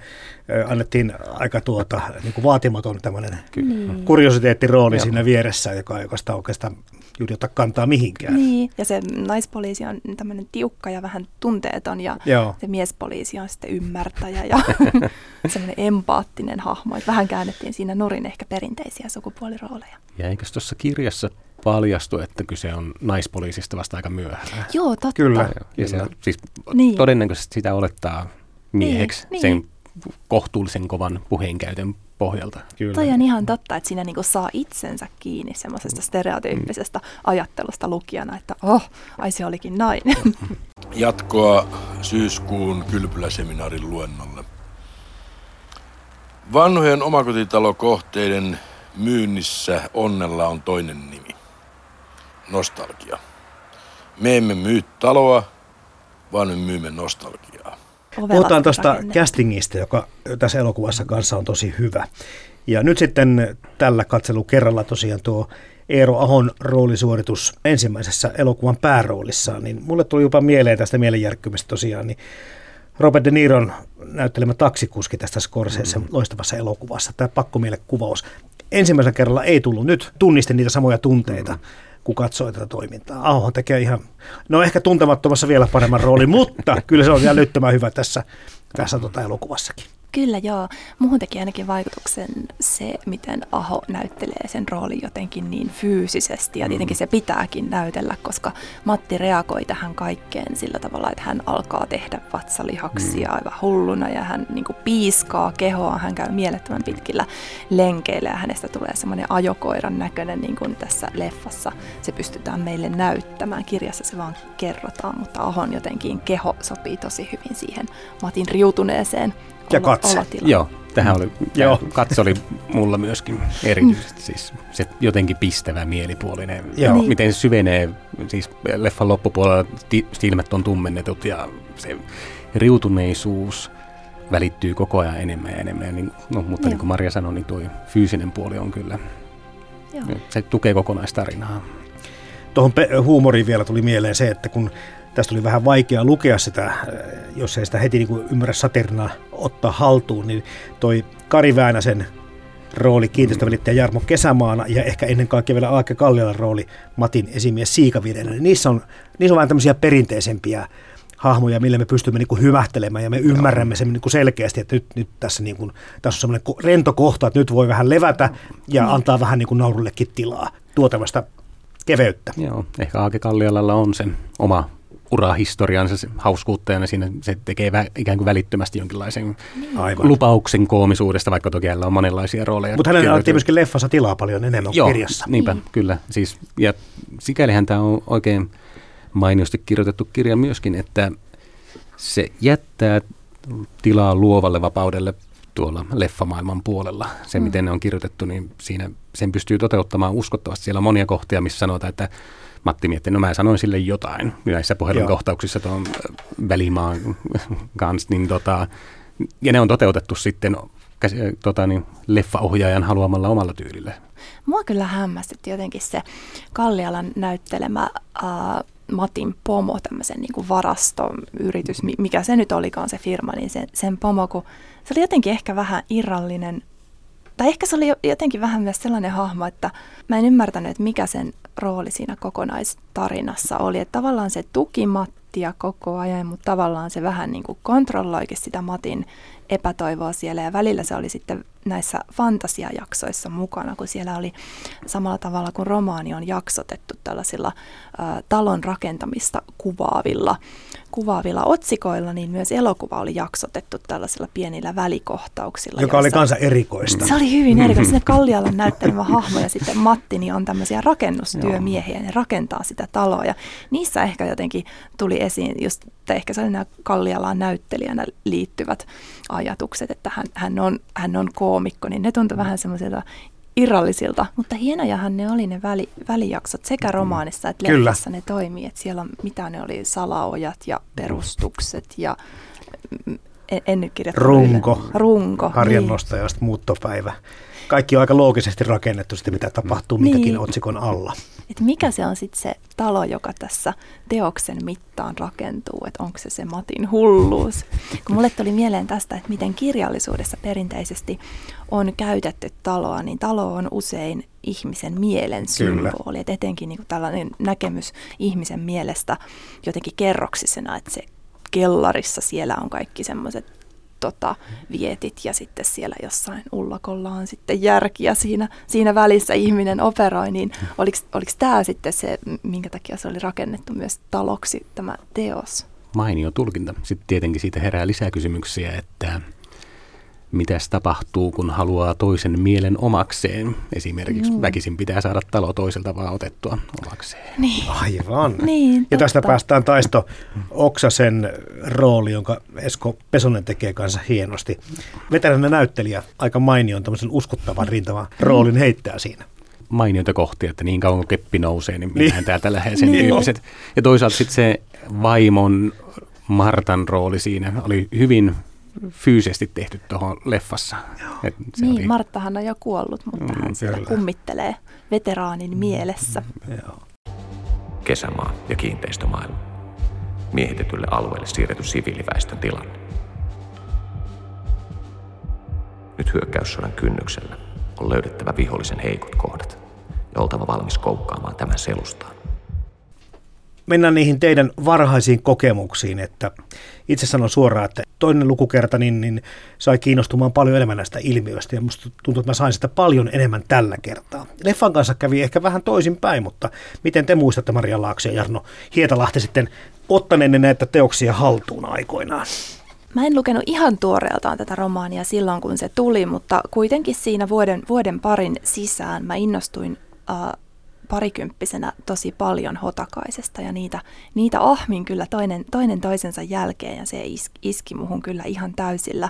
annettiin aika tuota, niin kuin vaatimaton tämmöinen niin. kuriositeettirooli siinä vieressä, joka, joka sitä oikeastaan juuri ota kantaa mihinkään. Niin, ja se naispoliisi on tämmöinen tiukka ja vähän tunteeton ja Joo. se miespoliisi on sitten ymmärtäjä ja *laughs* semmoinen empaattinen hahmo. Että vähän käännettiin siinä nurin ehkä perinteisiä sukupuolirooleja. Ja eikös tuossa kirjassa paljastu, että kyse on naispoliisista vasta aika myöhään? Joo, totta. Kyllä. Ja se, siis niin. todennäköisesti sitä olettaa mieheksi niin, sen niin. kohtuullisen kovan puheenkäytön pohjalta. Kyllä. Toi on ihan totta, että siinä niinku saa itsensä kiinni semmoisesta mm. stereotyyppisestä mm. ajattelusta lukijana, että oh, ai se olikin nainen. *laughs* Jatkoa syyskuun kylpyläseminaarin luennolle. Vanhojen omakotitalokohteiden myynnissä onnella on toinen nimi. Nostalgia. Me emme myy taloa, vaan me myymme nostalgiaa. Puhutaan tuosta castingista, joka tässä elokuvassa kanssa on tosi hyvä. Ja nyt sitten tällä katselukerralla tosiaan tuo Eero Ahon roolisuoritus ensimmäisessä elokuvan pääroolissaan, niin mulle tuli jopa mieleen tästä mielenjärkkymistä tosiaan, niin Robert De Niron näyttelemä taksikuski tästä Scorsese mm-hmm. loistavassa elokuvassa, tämä pakkomielekuvaus. Ensimmäisellä kerralla ei tullut, nyt tunnistin niitä samoja tunteita. Mm-hmm kun katsoo tätä toimintaa. Ahohan tekee ihan, no ehkä tuntemattomassa vielä paremman roolin, mutta kyllä se on älyttömän hyvä tässä, tässä tota elokuvassakin. Kyllä joo. Muuhun teki ainakin vaikutuksen se, miten Aho näyttelee sen roolin jotenkin niin fyysisesti. Ja tietenkin se pitääkin näytellä, koska Matti reagoi tähän kaikkeen sillä tavalla, että hän alkaa tehdä vatsalihaksia mm. aivan hulluna ja hän niin kuin piiskaa kehoa. Hän käy mielettömän pitkillä lenkeillä ja hänestä tulee semmoinen ajokoiran näköinen niin kuin tässä leffassa. Se pystytään meille näyttämään. Kirjassa se vaan kerrotaan, mutta Ahon jotenkin keho sopii tosi hyvin siihen Matin riutuneeseen ja katse. Joo, tähän oli, Joo. katso oli mulla myöskin erityisesti siis se jotenkin pistävä mielipuolinen. Joo. Niin. Miten se syvenee, siis leffan loppupuolella ti- silmät on tummennetut ja se riutuneisuus välittyy koko ajan enemmän ja enemmän. Ja niin, no, mutta Joo. niin kuin Maria sanoi, niin tuo fyysinen puoli on kyllä, Joo. se tukee kokonaistarinaa. Tuohon pe- huumoriin vielä tuli mieleen se, että kun tästä oli vähän vaikea lukea sitä, äh, jos ei sitä heti niin kuin ymmärrä saternaa ottaa haltuun, niin toi Kari Väänäsen rooli kiinteistövälittäjä Jarmo Kesämaana ja ehkä ennen kaikkea vielä Aake Kalliolan rooli Matin esimies Siikavirenen. Niin niissä on, niissä on vähän tämmöisiä perinteisempiä hahmoja, millä me pystymme niin kuin hymähtelemään ja me ymmärrämme sen niin kuin selkeästi, että nyt, nyt tässä, niin kuin, tässä on semmoinen rento kohta, että nyt voi vähän levätä ja antaa vähän niin kuin naurullekin tilaa tuotavasta keveyttä. Joo, ehkä Aake Kallialalla on sen oma urahistoriansa se hauskuuttajana siinä se tekee vä, ikään kuin välittömästi jonkinlaisen Aivan. lupauksen koomisuudesta, vaikka toki hänellä on monenlaisia rooleja. Mutta hänellä annettiin myöskin leffassa tilaa paljon enemmän kuin Joo, kirjassa. niinpä, kyllä. Siis, ja sikälihän tämä on oikein mainiosti kirjoitettu kirja myöskin, että se jättää tilaa luovalle vapaudelle tuolla leffamaailman puolella. Se, mm. miten ne on kirjoitettu, niin siinä sen pystyy toteuttamaan uskottavasti. Siellä on monia kohtia, missä sanotaan, että Matti mietti, no mä sanoin sille jotain. Näissä puhelinkohtauksissa tuon äh, välimaan kanssa, niin tota, ja ne on toteutettu sitten käs- tota, niin, leffaohjaajan haluamalla omalla tyylillä. Mua kyllä hämmästytti jotenkin se Kallialan näyttelemä äh, Matin pomo, tämmöisen niin kuin varastoyritys, mi- mikä se nyt olikaan se firma, niin sen, sen pomo, kun se oli jotenkin ehkä vähän irrallinen, tai ehkä se oli jo- jotenkin vähän myös sellainen hahmo, että mä en ymmärtänyt, että mikä sen rooli siinä kokonaistarinassa oli, että tavallaan se tuki Mattia koko ajan, mutta tavallaan se vähän niin kuin kontrolloikin sitä Matin epätoivoa siellä. Ja välillä se oli sitten näissä fantasiajaksoissa mukana, kun siellä oli samalla tavalla kuin romaani on jaksotettu tällaisilla ä, talon rakentamista kuvaavilla, kuvaavilla otsikoilla, niin myös elokuva oli jaksotettu tällaisilla pienillä välikohtauksilla. Joka oli joissa- kanssa erikoista. se oli hyvin erikoista. Sinne Kallialan näyttelemä hahmo ja sitten Matti niin on tämmöisiä rakennustyömiehiä. Ne rakentaa sitä taloa ja niissä ehkä jotenkin tuli esiin just, että ehkä se oli nämä Kallialaan näyttelijänä liittyvät ajatukset, että hän, hän, on, hän on koomikko, niin ne tuntui vähän semmoisilta irrallisilta, mutta hienojahan ne oli ne väli, välijaksot sekä romaanissa että Kyllä. leffassa ne toimii, että siellä on, mitä ne oli, salaojat ja perustukset ja mm, en, en nyt kirjoittanut Runko. ylös. Runko, Harjan niin. nostajasta muuttopäivä. Kaikki on aika loogisesti rakennettu sitten, mitä tapahtuu Niin. minkäkin otsikon alla. että mikä se on sitten se talo, joka tässä teoksen mittaan rakentuu, että onko se se Matin hulluus. Kun mulle tuli mieleen tästä, että miten kirjallisuudessa perinteisesti on käytetty taloa, niin talo on usein ihmisen mielen symboli. Et etenkin niin tällainen näkemys ihmisen mielestä jotenkin kerroksisena, että se kellarissa siellä on kaikki semmoiset tota, vietit ja sitten siellä jossain ullakolla on sitten järki ja siinä, siinä välissä ihminen operoi, niin oliko tämä sitten se, minkä takia se oli rakennettu myös taloksi tämä teos? Mainio tulkinta. Sitten tietenkin siitä herää lisää kysymyksiä, että mitäs tapahtuu, kun haluaa toisen mielen omakseen. Esimerkiksi mm. väkisin pitää saada talo toiselta vaan otettua omakseen. Niin. Aivan. Niin, ja tästä päästään Taisto Oksasen rooli, jonka Esko Pesonen tekee kanssa hienosti. Veteränä näyttelijä, aika mainion tämmöisen uskottavan rintavan roolin heittää siinä. Mainioita kohtia, että niin kauan kun keppi nousee, niin minähän Niin. täältä lähden sen Niin. tyyppiset. Ja toisaalta sitten se vaimon Martan rooli siinä oli hyvin fyysisesti tehty tuohon leffassa. Et se Niin, oli, Marttahan on jo kuollut, mutta Mm, hän siellä kyllä. kummittelee veteraanin mielessä. Joo. kesämaa ja kiinteistömaailma. Miehitetylle alueelle siirretty siviiliväestön tilanne. Nyt hyökkäyssodan kynnyksellä on löydettävä vihollisen heikot kohdat ja oltava valmis koukkaamaan tämän selustaan. Mennään niihin teidän varhaisiin kokemuksiin, että itse sanon suoraan, että toinen lukukerta niin, niin sai kiinnostumaan paljon enemmän näistä ilmiöistä ja musta tuntuu, että mä sain sitä paljon enemmän tällä kertaa. Leffan kanssa kävi ehkä vähän toisinpäin, mutta miten te muistatte Maria Laakso ja Jarno Hietalahti sitten ottaneenne näitä teoksia haltuun aikoinaan? Mä en lukenut ihan tuoreeltaan tätä romaania silloin, kun se tuli, mutta kuitenkin siinä vuoden, vuoden parin sisään mä innostuin äh, parikymppisenä tosi paljon hotakaisesta ja niitä, niitä ahmin kyllä toinen, toinen toisensa jälkeen ja se iski, iski muhun kyllä ihan täysillä.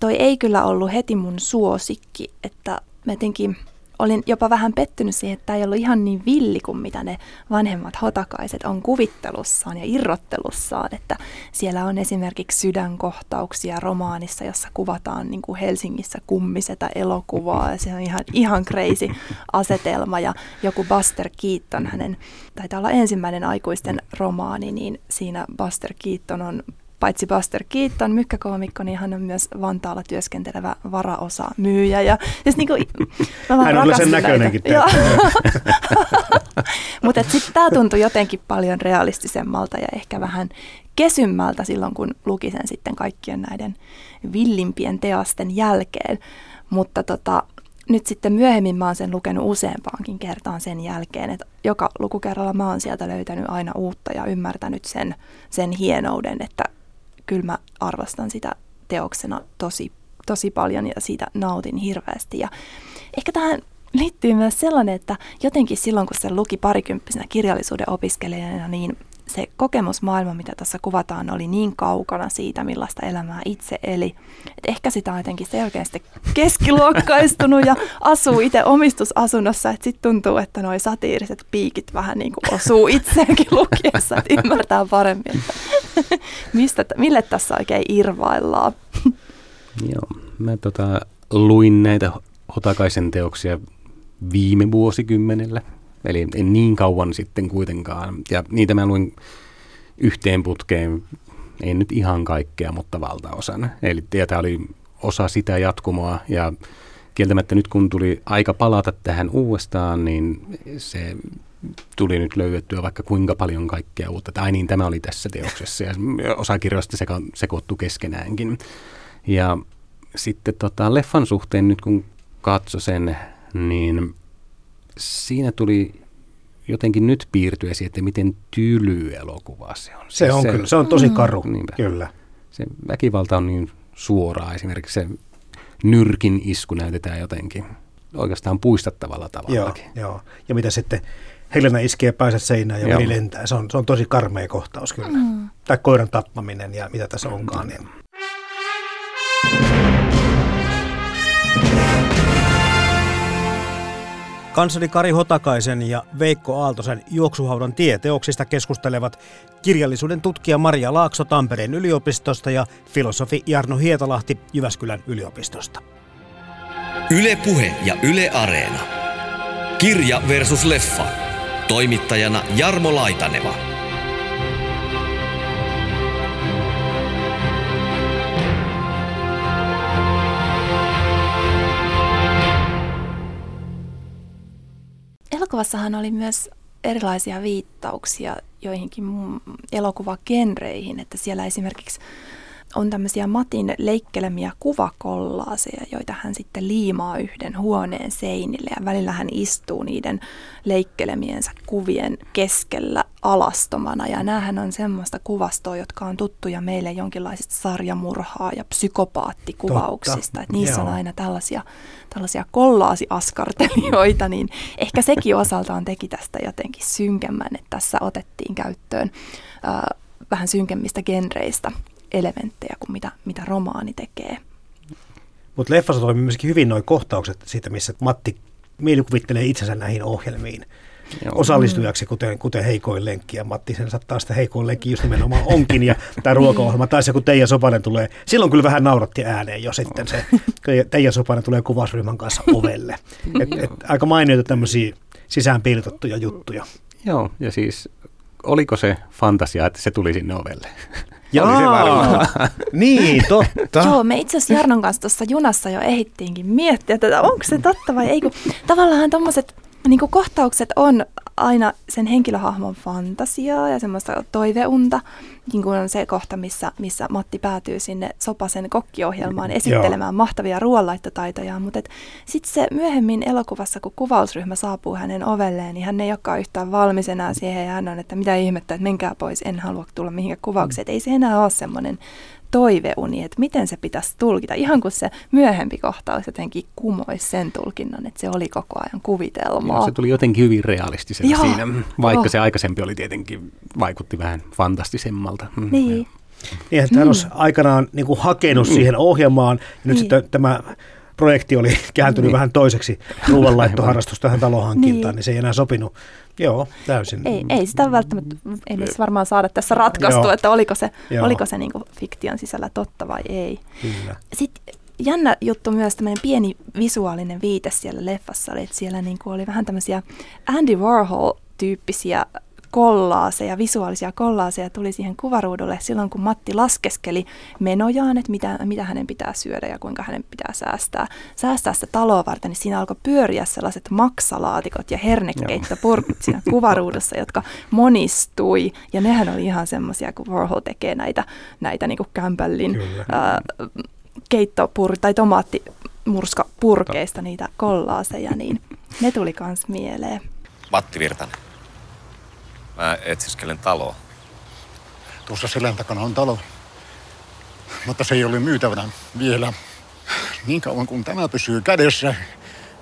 toi ei kyllä ollut heti mun suosikki, että mä jotenkin olin jopa vähän pettynyt siihen, että tämä ei ollut ihan niin villi kuin mitä ne vanhemmat hotakaiset on kuvittelussaan ja irrottelussaan. Että siellä on esimerkiksi sydänkohtauksia romaanissa, jossa kuvataan niin kuin Helsingissä kummiseta elokuvaa ja se on ihan, ihan crazy asetelma. Ja joku Buster Keaton, hänen taitaa olla ensimmäinen aikuisten romaani, niin siinä Buster Keaton on paitsi Buster Keaton, mykkäkoomikko, niin hän on myös Vantaalla työskentelevä varaosa myyjä. Ja, siis niin kuin, *laughs* hän on sen näköinenkin. Mutta sitten tämä tuntui jotenkin paljon realistisemmalta ja ehkä vähän kesymmältä silloin, kun luki sen sitten kaikkien näiden villimpien teasten jälkeen. Mutta tota, nyt sitten myöhemmin mä oon sen lukenut useampaankin kertaan sen jälkeen, että joka lukukerralla mä oon sieltä löytänyt aina uutta ja ymmärtänyt sen, sen hienouden, että kyllä mä arvostan sitä teoksena tosi, tosi paljon ja siitä nautin hirveästi. Ja ehkä tähän liittyy myös sellainen, että jotenkin silloin kun se luki parikymppisenä kirjallisuuden opiskelijana, niin se kokemusmaailma, mitä tässä kuvataan, oli niin kaukana siitä, millaista elämää itse eli. Et ehkä sitä on jotenkin selkeästi keskiluokkaistunut ja asuu itse omistusasunnossa, että sitten tuntuu, että nuo satiiriset piikit vähän niin kuin osuu itseäänkin lukiessa, että ymmärtää paremmin, että *laughs* mistä, mille tässä oikein irvaillaan. *laughs* Joo, mä tota, luin näitä Hotakaisen teoksia viime vuosikymmenellä Eli en niin kauan sitten kuitenkaan. Ja niitä mä luin yhteen putkeen, ei nyt ihan kaikkea, mutta valtaosan. Eli tämä oli osa sitä jatkumoa ja kieltämättä nyt kun tuli aika palata tähän uudestaan, niin se tuli nyt löydettyä vaikka kuinka paljon kaikkea uutta. Tai niin, tämä oli tässä teoksessa ja osa kirjoista seko, sekoittu keskenäänkin. Ja sitten tota, leffan suhteen nyt kun katso sen, niin siinä tuli jotenkin nyt piirtyä siihen, että miten tyly elokuva se on. Se siis on se, kyllä, se on tosi karu, mm, niinpä. kyllä. Se väkivalta on niin suoraa, esimerkiksi se nyrkin isku näytetään jotenkin oikeastaan puistattavalla tavalla. Joo, joo. ja mitä sitten Helena iskee päänsä seinään ja veri lentää, se on, se on tosi karmea kohtaus kyllä. Mm. Tai koiran tappaminen ja mitä tässä onkaan. Niin. Kansleri Kari Hotakaisen ja Veikko Aaltosen juoksuhaudan tieteoksista keskustelevat kirjallisuuden tutkija Maria Laakso Tampereen yliopistosta ja filosofi Jarno Hietalahti Jyväskylän yliopistosta. Yle Puhe ja Yle Areena. Kirja versus leffa. Toimittajana Jarmo Laitaneva. elokuvassahan oli myös erilaisia viittauksia joihinkin elokuvagenreihin, että siellä esimerkiksi on tämmöisiä Matin leikkelemiä kuvakollaaseja, joita hän sitten liimaa yhden huoneen seinille ja välillä hän istuu niiden leikkelemiensä kuvien keskellä alastomana. Ja näähän on semmoista kuvastoa, jotka on tuttuja meille jonkinlaisista sarjamurhaa ja psykopaattikuvauksista. Että niissä Joo. on aina tällaisia, tällaisia kollaasiaskartelijoita, niin ehkä sekin osaltaan teki tästä jotenkin synkemmän, että tässä otettiin käyttöön äh, vähän synkemmistä genreistä elementtejä kuin mitä, mitä romaani tekee. Mutta leffassa toimii myöskin hyvin nuo kohtaukset siitä, missä Matti mielikuvittelee itsensä näihin ohjelmiin Joo. osallistujaksi, kuten, kuten heikoin lenkki, ja Matti sen saattaa sitä heikoin lenkki just nimenomaan onkin, ja tämä ruokaohjelma, tai se kun Teija Sopanen tulee, silloin kyllä vähän nauratti ääneen jo sitten se, kun Teija Sopanen tulee kuvausryhmän kanssa ovelle. Et, et, aika mainioita tämmöisiä sisään piilottuja juttuja. Joo, ja siis oliko se fantasia, että se tuli sinne ovelle? Jaa, *laughs* niin, totta. Joo, me itse asiassa Jarnon kanssa tuossa junassa jo ehittiinkin miettiä, että onko se totta vai ei, kun tavallaan tuommoiset niin kohtaukset on aina sen henkilöhahmon fantasiaa ja semmoista toiveunta, niin kuin on se kohta, missä, missä Matti päätyy sinne Sopasen kokkiohjelmaan esittelemään Joo. mahtavia ruoanlaittotaitoja, mutta sitten se myöhemmin elokuvassa, kun kuvausryhmä saapuu hänen ovelleen, niin hän ei olekaan yhtään valmis enää siihen ja hän on, että mitä ihmettä, että menkää pois, en halua tulla mihinkään kuvaukseen. Mm. Ei se enää ole semmoinen toiveuni, että miten se pitäisi tulkita. Ihan kuin se myöhempi kohtaus jotenkin kumoisi sen tulkinnan, että se oli koko ajan kuvitelmaa. Joo, se tuli jotenkin hyvin realistisena Joo. siinä, vaikka oh. se aikaisempi oli tietenkin, vaikutti vähän fantastisemmalta. Mm, niin. Niin, että hän olisi aikanaan niin kuin hakenut siihen ohjelmaan, ja nyt Niin. sitten tämä projekti oli *laughs* kääntynyt vähän toiseksi ruoanlaittoharrastus tähän talonhankintaan, Niin. niin se ei enää sopinut. Joo, täysin. Ei, ei sitä välttämättä, ei me varmaan saada tässä ratkaistua, Joo. että oliko se, Joo. oliko se niin fiktion sisällä totta vai ei. Kyllä. Sitten jännä juttu myös tämmöinen pieni visuaalinen viite siellä leffassa oli, että siellä niin kuin oli vähän tämmöisiä Andy Warhol-tyyppisiä kollaaseja, visuaalisia kollaaseja tuli siihen kuvaruudulle silloin, kun Matti laskeskeli menojaan, että mitä, mitä hänen pitää syödä ja kuinka hänen pitää säästää, säästää sitä taloa varten, niin siinä alkoi pyöriä sellaiset maksalaatikot ja hernekeittopurkit siinä *laughs* kuvaruudussa, jotka monistui. Ja nehän oli ihan semmoisia, kun Warhol tekee näitä, näitä niin kuin kämpällin ää, keittopur- tai tomaattimurskapurkeista niitä kollaaseja, niin ne tuli kans mieleen. Matti Virtanen. Mä etsiskelen taloa. Tuossa selän takana on talo. Mutta se ei ole myytävänä vielä. Niin kauan kuin tämä pysyy kädessä,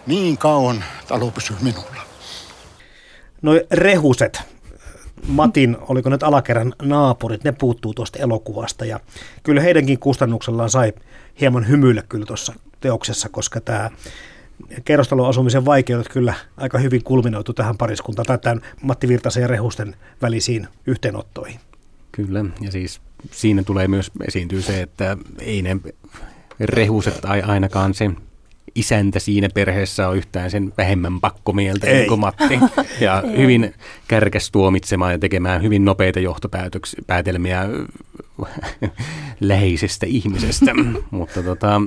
niin kauan talo pysyy minulla. Noi rehuset, Matin, oliko nyt alakerran naapurit, ne puuttuu tuosta elokuvasta ja kyllä heidänkin kustannuksellaan sai hieman hymyillä kyllä tuossa teoksessa, koska tämä kerrostaloasumisen vaikeudet kyllä aika hyvin kulminoitu tähän pariskuntaan tai tämän Matti Virtasen ja Rehusten välisiin yhteenottoihin. Kyllä, ja siis siinä tulee myös esiintyä se, että ei ne rehuset tai ainakaan se isäntä siinä perheessä on yhtään sen vähemmän pakkomieltä Ei. kuin Matti. Ja *laughs* hyvin kärkäs tuomitsemaan ja tekemään hyvin nopeita johtopäätelmiä *laughs* läheisestä ihmisestä. *laughs* Mutta tota,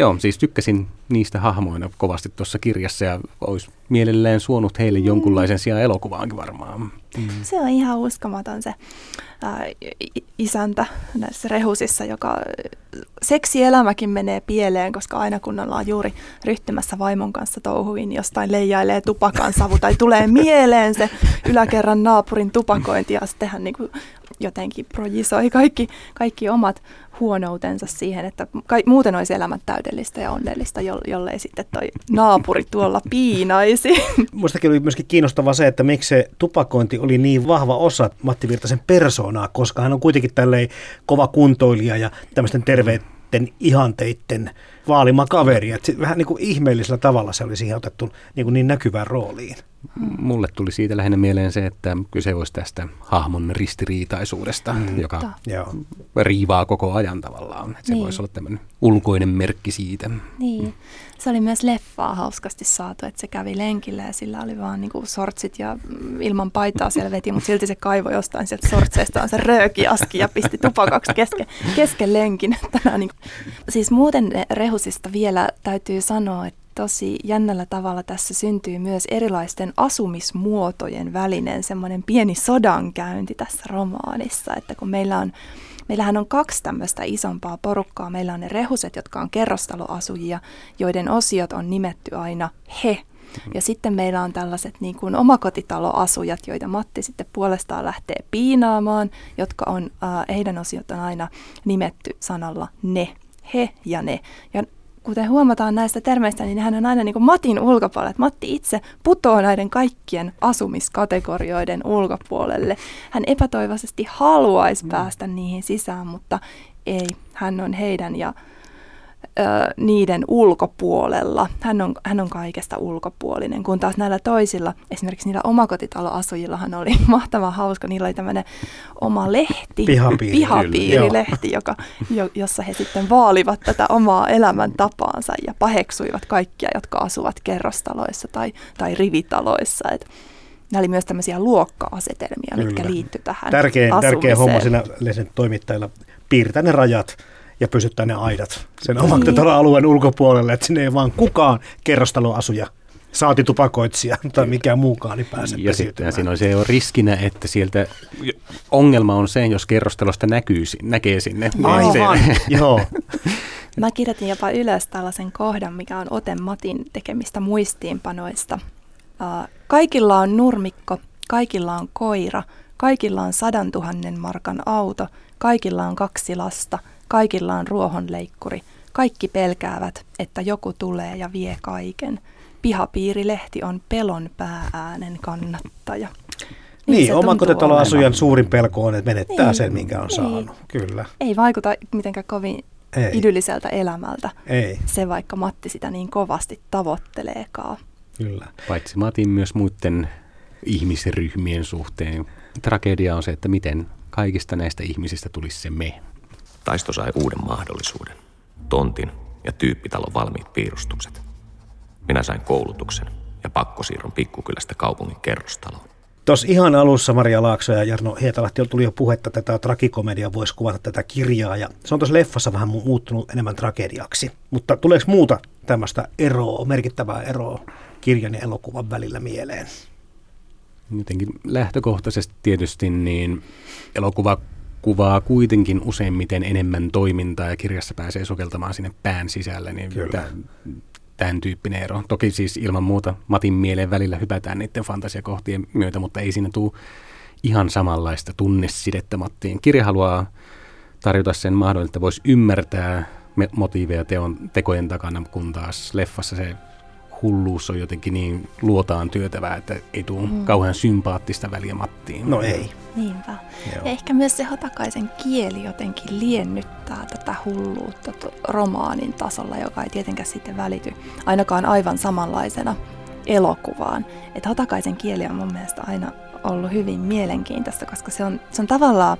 joo, siis tykkäsin niistä hahmoina kovasti tuossa kirjassa ja olisi mielellään suonut heille jonkunlaisen sijaan elokuvaankin varmaan. Se on ihan uskomaton se ää, i- isäntä näissä rehusissa, joka seksielämäkin menee pieleen, koska aina kun ollaan juuri ryhtymässä vaimon kanssa touhuihin, niin jostain leijailee tupakan savu tai tulee *laughs* mieleen se yläkerran naapurin tupakointi ja sitten hän niin kuin jotenkin projisoi kaikki, kaikki omat huonoutensa siihen, että ka- muuten olisi elämä täydellistä ja onnellista, jo- jollei sitten toi naapuri tuolla piinaisi. *laughs* Muistakin oli myöskin kiinnostavaa se, että miksi se tupakointi oli niin vahva osa Matti Virtasen persoonaa, koska hän on kuitenkin tälleen kova kuntoilija ja tämmöisten terveiden ihanteiden vaalima kaveri. Et sit vähän niin kuin ihmeellisellä tavalla se oli siihen otettu niin, kuin niin näkyvään rooliin. Mulle tuli siitä lähinnä mieleen se, että kyse olisi tästä hahmon ristiriitaisuudesta, mm, joka Joo. riivaa koko ajan tavallaan. Että se Niin. voisi olla tämmöinen ulkoinen merkki siitä. Niin. Se oli myös leffaa hauskasti saatu, että se kävi lenkillä ja sillä oli vaan niinku sortsit ja ilman paitaa siellä veti, mutta silti se kaivoi jostain sieltä sortseistaan se röökiaski ja pisti tupakaksi kesken, kesken lenkin. *laughs* Tänään niinku. Siis muuten rehusista vielä täytyy sanoa, että tosi jännällä tavalla tässä syntyy myös erilaisten asumismuotojen välinen semmoinen pieni sodankäynti tässä romaanissa, että kun meillä on Meillähän on kaksi tämmöistä isompaa porukkaa. Meillä on ne rehuset, jotka on kerrostaloasujia, joiden osiot on nimetty aina he. Ja sitten meillä on tällaiset niin kuin omakotitaloasujat, joita Matti sitten puolestaan lähtee piinaamaan, jotka on, äh, heidän osiot on aina nimetty sanalla ne, he ja ne. Ja kuten huomataan näistä termeistä, niin hän on aina niin kuin Matin ulkopuolella. Että Matti itse putoaa näiden kaikkien asumiskategorioiden ulkopuolelle. Hän epätoivoisesti haluaisi päästä niihin sisään, mutta ei. Hän on heidän ja ö, niiden ulkopuolella. Hän on, hän on kaikesta ulkopuolinen, kun taas näillä toisilla, esimerkiksi niillä omakotitaloasujillahan oli *laughs* mahtava hauska. Niillä oli tämmöinen oma lehti, Pihapiiri, pihapiirilehti joka, jo, jossa he sitten vaalivat tätä omaa elämäntapaansa ja paheksuivat kaikkia, jotka asuvat kerrostaloissa tai, tai rivitaloissa. Et nämä oli myös tämmöisiä luokka-asetelmia, Kyllä. mitkä Kyllä. liittyi tähän Tärkein, tärkeä homma lehden toimittajilla, piirtää ne rajat ja pysyttää ne aidat sen omakotitaloalueen ulkopuolelle, että sinne ei vaan kukaan kerrostaloasuja saati tupakoitsija tai mikään muukaan niin pääse Ja sitten siinä on se jo riskinä, että sieltä ongelma on se, jos kerrostalosta näkyy, näkee sinne. Aivan, joo. *laughs* Mä kirjoitin jopa ylös tällaisen kohdan, mikä on Ote Matin tekemistä muistiinpanoista. Kaikilla on nurmikko, kaikilla on koira, kaikilla on sadan tuhannen markan auto, kaikilla on kaksi lasta, kaikilla on ruohonleikkuri. Kaikki pelkäävät, että joku tulee ja vie kaiken. Pihapiirilehti on pelon päääänen kannattaja. Niin, se omakotitaloasujan suurin pelko on, että menettää Niin, sen, minkä on niin. saanut. Kyllä. Ei vaikuta mitenkään kovin Ei. idylliseltä elämältä. Ei. Se vaikka Matti sitä niin kovasti tavoitteleekaan. Kyllä. Paitsi Matin myös muiden ihmisryhmien suhteen. Tragedia on se, että miten kaikista näistä ihmisistä tulisi se me. Taisto sai uuden mahdollisuuden. Tontin ja tyyppitalon valmiit piirustukset. Minä sain koulutuksen ja pakkosiirron pikkukylästä kaupungin kerrostaloon. Tuossa ihan alussa Maria Laakso ja Jarno Hietalahti tuli jo puhetta, että tätä trakikomedia voisi kuvata tätä kirjaa. Ja se on tuossa leffassa vähän mu- muuttunut enemmän tragediaksi. Mutta tuleeko muuta tämmöistä eroa, merkittävää eroa kirjan ja elokuvan välillä mieleen? Jotenkin lähtökohtaisesti tietysti niin elokuva kuvaa kuitenkin useimmiten enemmän toimintaa ja kirjassa pääsee sokeltamaan sinne pään sisälle, niin tämän, tämän tyyppinen ero. Toki siis ilman muuta Matin mieleen välillä hypätään niiden fantasiakohtien myötä, mutta ei siinä tule ihan samanlaista tunnesidettä Mattiin. Kirja haluaa tarjota sen mahdollisuuden, että voisi ymmärtää motiiveja teon, tekojen takana, kun taas leffassa se hulluus on jotenkin niin luotaan työtävää, että ei tule mm. kauhean sympaattista väliä Mattiin. No ei. Niinpä. Joo. Ja ehkä myös se Hotakaisen kieli jotenkin liennyttää tätä hulluutta romaanin tasolla, joka ei tietenkään sitten välity ainakaan aivan samanlaisena elokuvaan. Että Hotakaisen kieli on mun mielestä aina ollut hyvin mielenkiintoista, koska se on, se on tavallaan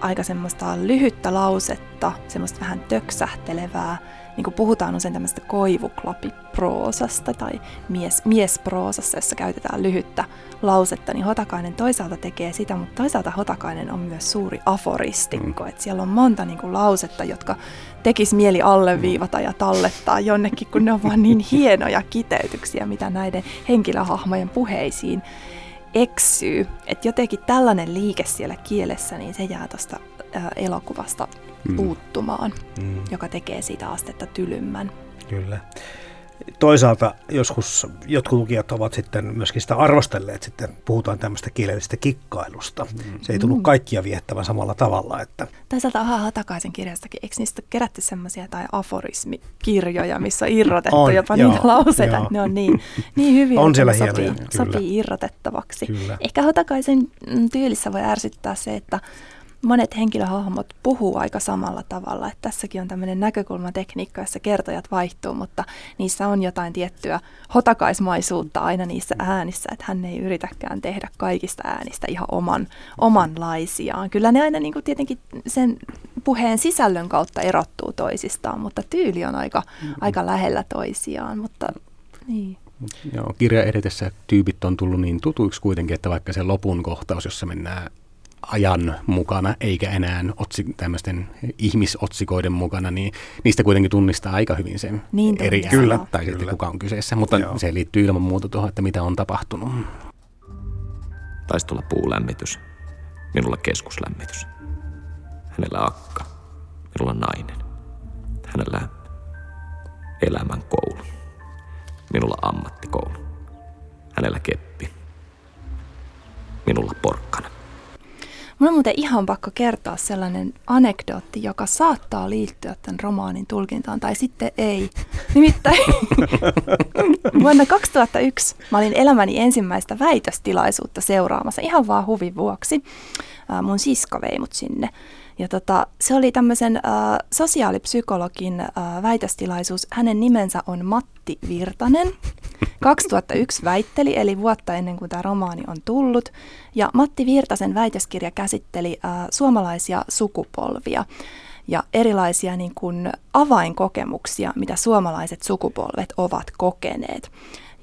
aika semmoista lyhyttä lausetta, semmoista vähän töksähtelevää, niin kuin puhutaan usein tämmöistä koivuklapiproosasta tai mies, miesproosassa, jossa käytetään lyhyttä lausetta, niin Hotakainen toisaalta tekee sitä, mutta toisaalta Hotakainen on myös suuri aforistikko, mm. että siellä on monta niin kuin, lausetta, jotka tekis mieli alleviivata ja tallettaa jonnekin, kun ne on vaan niin hienoja kiteytyksiä, mitä näiden henkilöhahmojen puheisiin eksyy. Että jotenkin tällainen liike siellä kielessä, niin se jää tuosta elokuvasta Mm. puuttumaan, Mm. joka tekee siitä astetta tylymmän. Kyllä. Toisaalta joskus jotkut lukijat ovat sitten myöskin sitä arvostelleet, sitten puhutaan tämmöistä kielellisestä kikkailusta. Se ei tullut Mm. kaikkia viettävän samalla tavalla, että Toisaalta Aha takaisin kirjastakin, eikö niistä kerätty semmoisia tai aforismikirjoja, missä on irrotettu On, jopa joo, niitä lauseita, joo. että ne on niin, niin hyviä, *laughs* On siellä ne hienoja, sopii, sopii irrotettavaksi. Kyllä. Ehkä Hotakaisen mm, tyylissä voi ärsyttää se, että monet henkilöhahmot puhuu aika samalla tavalla. Että tässäkin on tämmöinen näkökulmatekniikka, jossa kertojat vaihtuu, mutta niissä on jotain tiettyä hotakaismaisuutta aina niissä äänissä, että hän ei yritäkään tehdä kaikista äänistä ihan oman, omanlaisiaan. Kyllä ne aina niin kuin tietenkin sen puheen sisällön kautta erottuu toisistaan, mutta tyyli on aika, aika lähellä toisiaan. Mutta niin. Joo, kirja edetessä tyypit on tullut niin tutuiksi kuitenkin, että vaikka se lopun kohtaus, jossa mennään ajan mukana, eikä enää otsi, tämmöisten ihmisotsikoiden mukana, niin niistä kuitenkin tunnistaa aika hyvin sen Niin eri tunnistaa. Kyllä, tai sitten kyllä. kuka on kyseessä, mutta Joo. se liittyy ilman muuta tuohon, että mitä on tapahtunut. Taisi tulla puulämmitys, minulla keskuslämmitys. Hänellä akka, minulla nainen. Hänellä elämän koulu, minulla ammattikoulu. Hänellä keppi, minulla porkkana. Mun on muuten ihan pakko kertoa sellainen anekdootti, joka saattaa liittyä tämän romaanin tulkintaan, tai sitten ei. *laughs* Nimittäin *laughs* vuonna 2001 mä olin elämäni ensimmäistä väitöstilaisuutta seuraamassa ihan vaan huvin vuoksi. Mun sisko vei mut sinne. Ja tota, se oli tämmöisen äh, sosiaalipsykologin äh, väitöstilaisuus. Hänen nimensä on Matti Virtanen. *laughs* 2001 väitteli, eli vuotta ennen kuin tämä romaani on tullut. Ja Matti Virtasen väitöskirja käsitteli äh, suomalaisia sukupolvia ja erilaisia niin kuin, avainkokemuksia, mitä suomalaiset sukupolvet ovat kokeneet.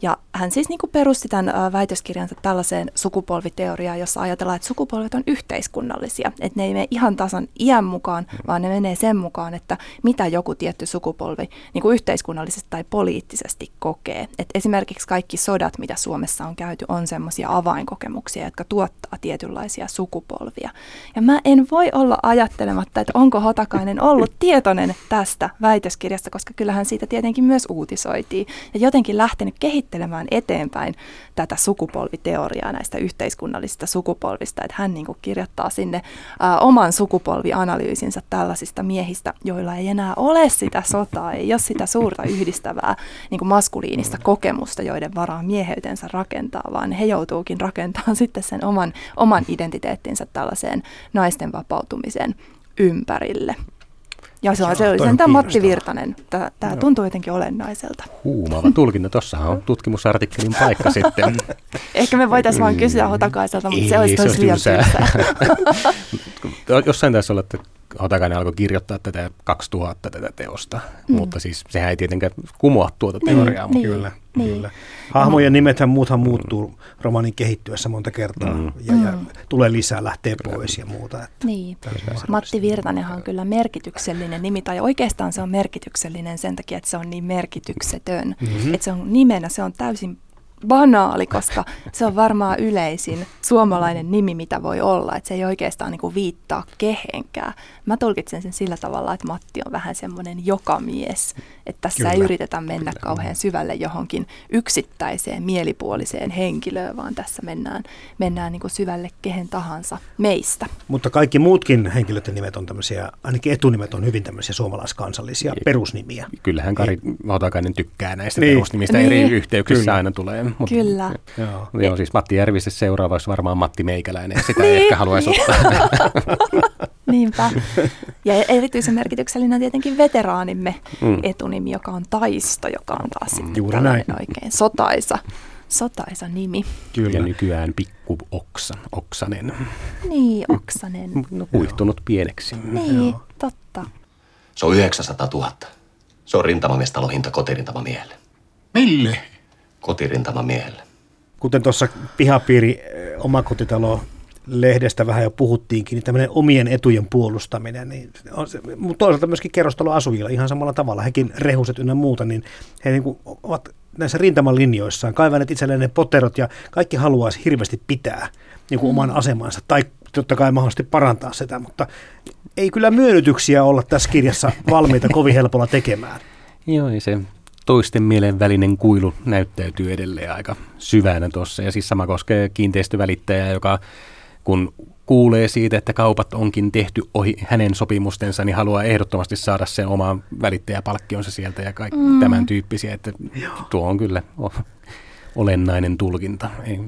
Ja hän siis niin kuin perusti tämän väitöskirjansa tällaiseen sukupolviteoriaan, jossa ajatellaan, että sukupolvet on yhteiskunnallisia. Että ne ei mene ihan tasan iän mukaan, vaan ne menee sen mukaan, että mitä joku tietty sukupolvi niin kuin yhteiskunnallisesti tai poliittisesti kokee. Et esimerkiksi kaikki sodat, mitä Suomessa on käyty, on semmoisia avainkokemuksia, jotka tuottaa tietynlaisia sukupolvia. Ja mä en voi olla ajattelematta, että onko Hotakainen ollut tietoinen tästä väitöskirjasta, koska kyllähän siitä tietenkin myös uutisoitiin. Ja jotenkin lähtenyt kehittämään käsittelemään eteenpäin tätä sukupolviteoriaa näistä yhteiskunnallisista sukupolvista. Että hän niin kuin kirjoittaa sinne ää, oman sukupolvianalyysinsä tällaisista miehistä, joilla ei enää ole sitä sotaa, ei ole sitä suurta yhdistävää niin kuin maskuliinista kokemusta, joiden varaan mieheytensä rakentaa, vaan he joutuukin rakentamaan sitten sen oman, oman identiteettinsä tällaiseen naisten vapautumisen ympärille. Ja se on, se oli sentään Matti Virtanen. Tämä tuntuu jotenkin olennaiselta. Huumaava tulkinta. Tuossahan on *laughs* tutkimusartikkelin paikka sitten. *laughs* Ehkä me voitaisiin vain kysyä Hotakaiselta, mutta Ei, se olisi, se olisi liian Jossain tässä olla, että Hotakainen alkoi kirjoittaa tätä 2000 tätä teosta, mm. mutta siis sehän ei tietenkään kumoa tuota niin, teoriaa. Niin, mutta kyllä, niin. kyllä. Hahmojen nimethän muuthan muuttuu romanin kehittyessä monta kertaa mm. ja, ja mm. tulee lisää, lähtee pois ja muuta. Että niin. Matti Virtanenhan on kyllä merkityksellinen nimi, tai oikeastaan se on merkityksellinen sen takia, että se on niin merkityksetön. Mm-hmm. Että se on nimenä, se on täysin banaali, koska se on varmaan yleisin suomalainen nimi, mitä voi olla. Että se ei oikeastaan niin kuin viittaa kehenkään. Mä tulkitsen sen sillä tavalla, että Matti on vähän semmoinen jokamies. Että tässä Kyllä. ei yritetä mennä Kyllä. kauhean syvälle johonkin yksittäiseen mielipuoliseen henkilöön, vaan tässä mennään, mennään niin kuin syvälle kehen tahansa meistä. Mutta kaikki muutkin henkilöiden nimet on tämmöisiä, ainakin etunimet on hyvin tämmöisiä suomalaiskansallisia perusnimiä. Kyllähän Kari Vautakainen tykkää näistä niin. perusnimistä. Niin. Eri yhteyksissä Kyllä. aina tulee. Mutta, Kyllä. Joo. joo, siis Matti Järvisen seuraava olisi varmaan Matti Meikäläinen. Sitä ei ehkä haluaisi ottaa. *laughs* Niinpä. Ja erityisen merkityksellinen on tietenkin veteraanimme mm. etunimi, joka on Taisto, joka on taas sitten Juuri näin. oikein sotaisa, sotaisa nimi. Kyllä. Ja nykyään pikku Oksa, Oksanen. Niin, Oksanen. *laughs* No, kuihtunut pieneksi. Niin, Joo. totta. Se on 900 000. Se on rintamamiestalon hinta kotirintamamiehelle. Mille? Kotirintamamiehelle. Kuten tuossa pihapiiri omakotitalo lehdestä vähän jo puhuttiinkin, niin tämmöinen omien etujen puolustaminen, niin on se, mutta toisaalta myöskin kerrostaloasujilla ihan samalla tavalla, hekin rehuset ynnä muuta, niin he niin kuin ovat näissä rintaman linjoissaan kaivaneet itselleen ne poterot ja kaikki haluaisi hirveästi pitää niin kuin oman asemansa tai totta kai mahdollisesti parantaa sitä, mutta ei kyllä myönnytyksiä olla tässä kirjassa *laughs* valmiita kovin helpolla tekemään. Joo, ei se toisten mielen välinen kuilu näyttäytyy edelleen aika syvänä tuossa. Ja siis sama koskee kiinteistövälittäjää, joka kun kuulee siitä, että kaupat onkin tehty ohi hänen sopimustensa, niin haluaa ehdottomasti saada sen oman välittäjäpalkkionsa sieltä ja kaikki mm. tämän tyyppisiä. Että tuo on kyllä olennainen tulkinta. Ei,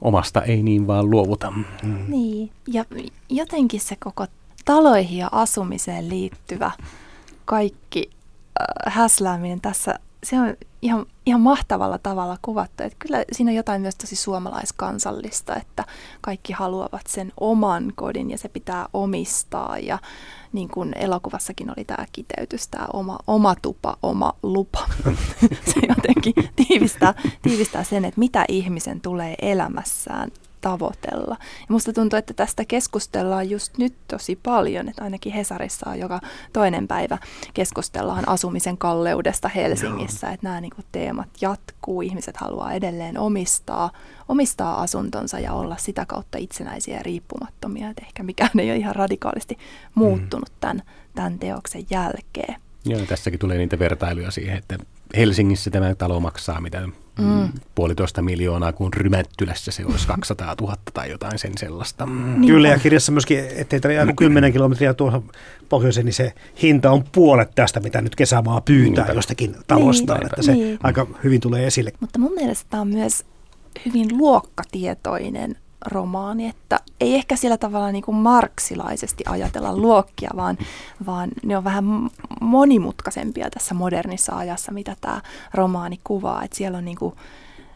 omasta ei niin vaan luovuta. Mm. Niin, ja jotenkin se koko taloihin ja asumiseen liittyvä kaikki äh, häslääminen tässä se on ihan, ihan mahtavalla tavalla kuvattu. Että kyllä siinä on jotain myös tosi suomalaiskansallista, että kaikki haluavat sen oman kodin ja se pitää omistaa. Ja niin kuin elokuvassakin oli tämä kiteytys, tämä oma, oma tupa, oma lupa. *laughs* se jotenkin tiivistää, tiivistää sen, että mitä ihmisen tulee elämässään tavoitella. Ja musta tuntuu, että tästä keskustellaan just nyt tosi paljon, että ainakin Hesarissa on joka toinen päivä keskustellaan asumisen kalleudesta Helsingissä, Joo. että nämä niinku teemat jatkuu, ihmiset haluaa edelleen omistaa, omistaa asuntonsa ja olla sitä kautta itsenäisiä ja riippumattomia, että ehkä mikään ei ole ihan radikaalisti muuttunut mm. tämän, tämän teoksen jälkeen. Joo, tässäkin tulee niitä vertailuja siihen, että Helsingissä tämä talo maksaa mitä mm. puolitoista miljoonaa, kun Rymättylässä se olisi 200 000 tai jotain sen sellaista. Mm. Kyllä, ja kirjassa myöskin, ettei tarvitse aina 10 kilometriä tuohon pohjoiseen, niin se hinta on puolet tästä, mitä nyt kesämaa pyytää Niinpä. jostakin talosta, niin, että se niin. aika hyvin tulee esille. Mutta mun mielestä tämä on myös hyvin luokkatietoinen romaani, että ei ehkä sillä tavalla niin kuin marksilaisesti ajatella luokkia, vaan, vaan ne on vähän monimutkaisempia tässä modernissa ajassa, mitä tämä romaani kuvaa. Että siellä on niin kuin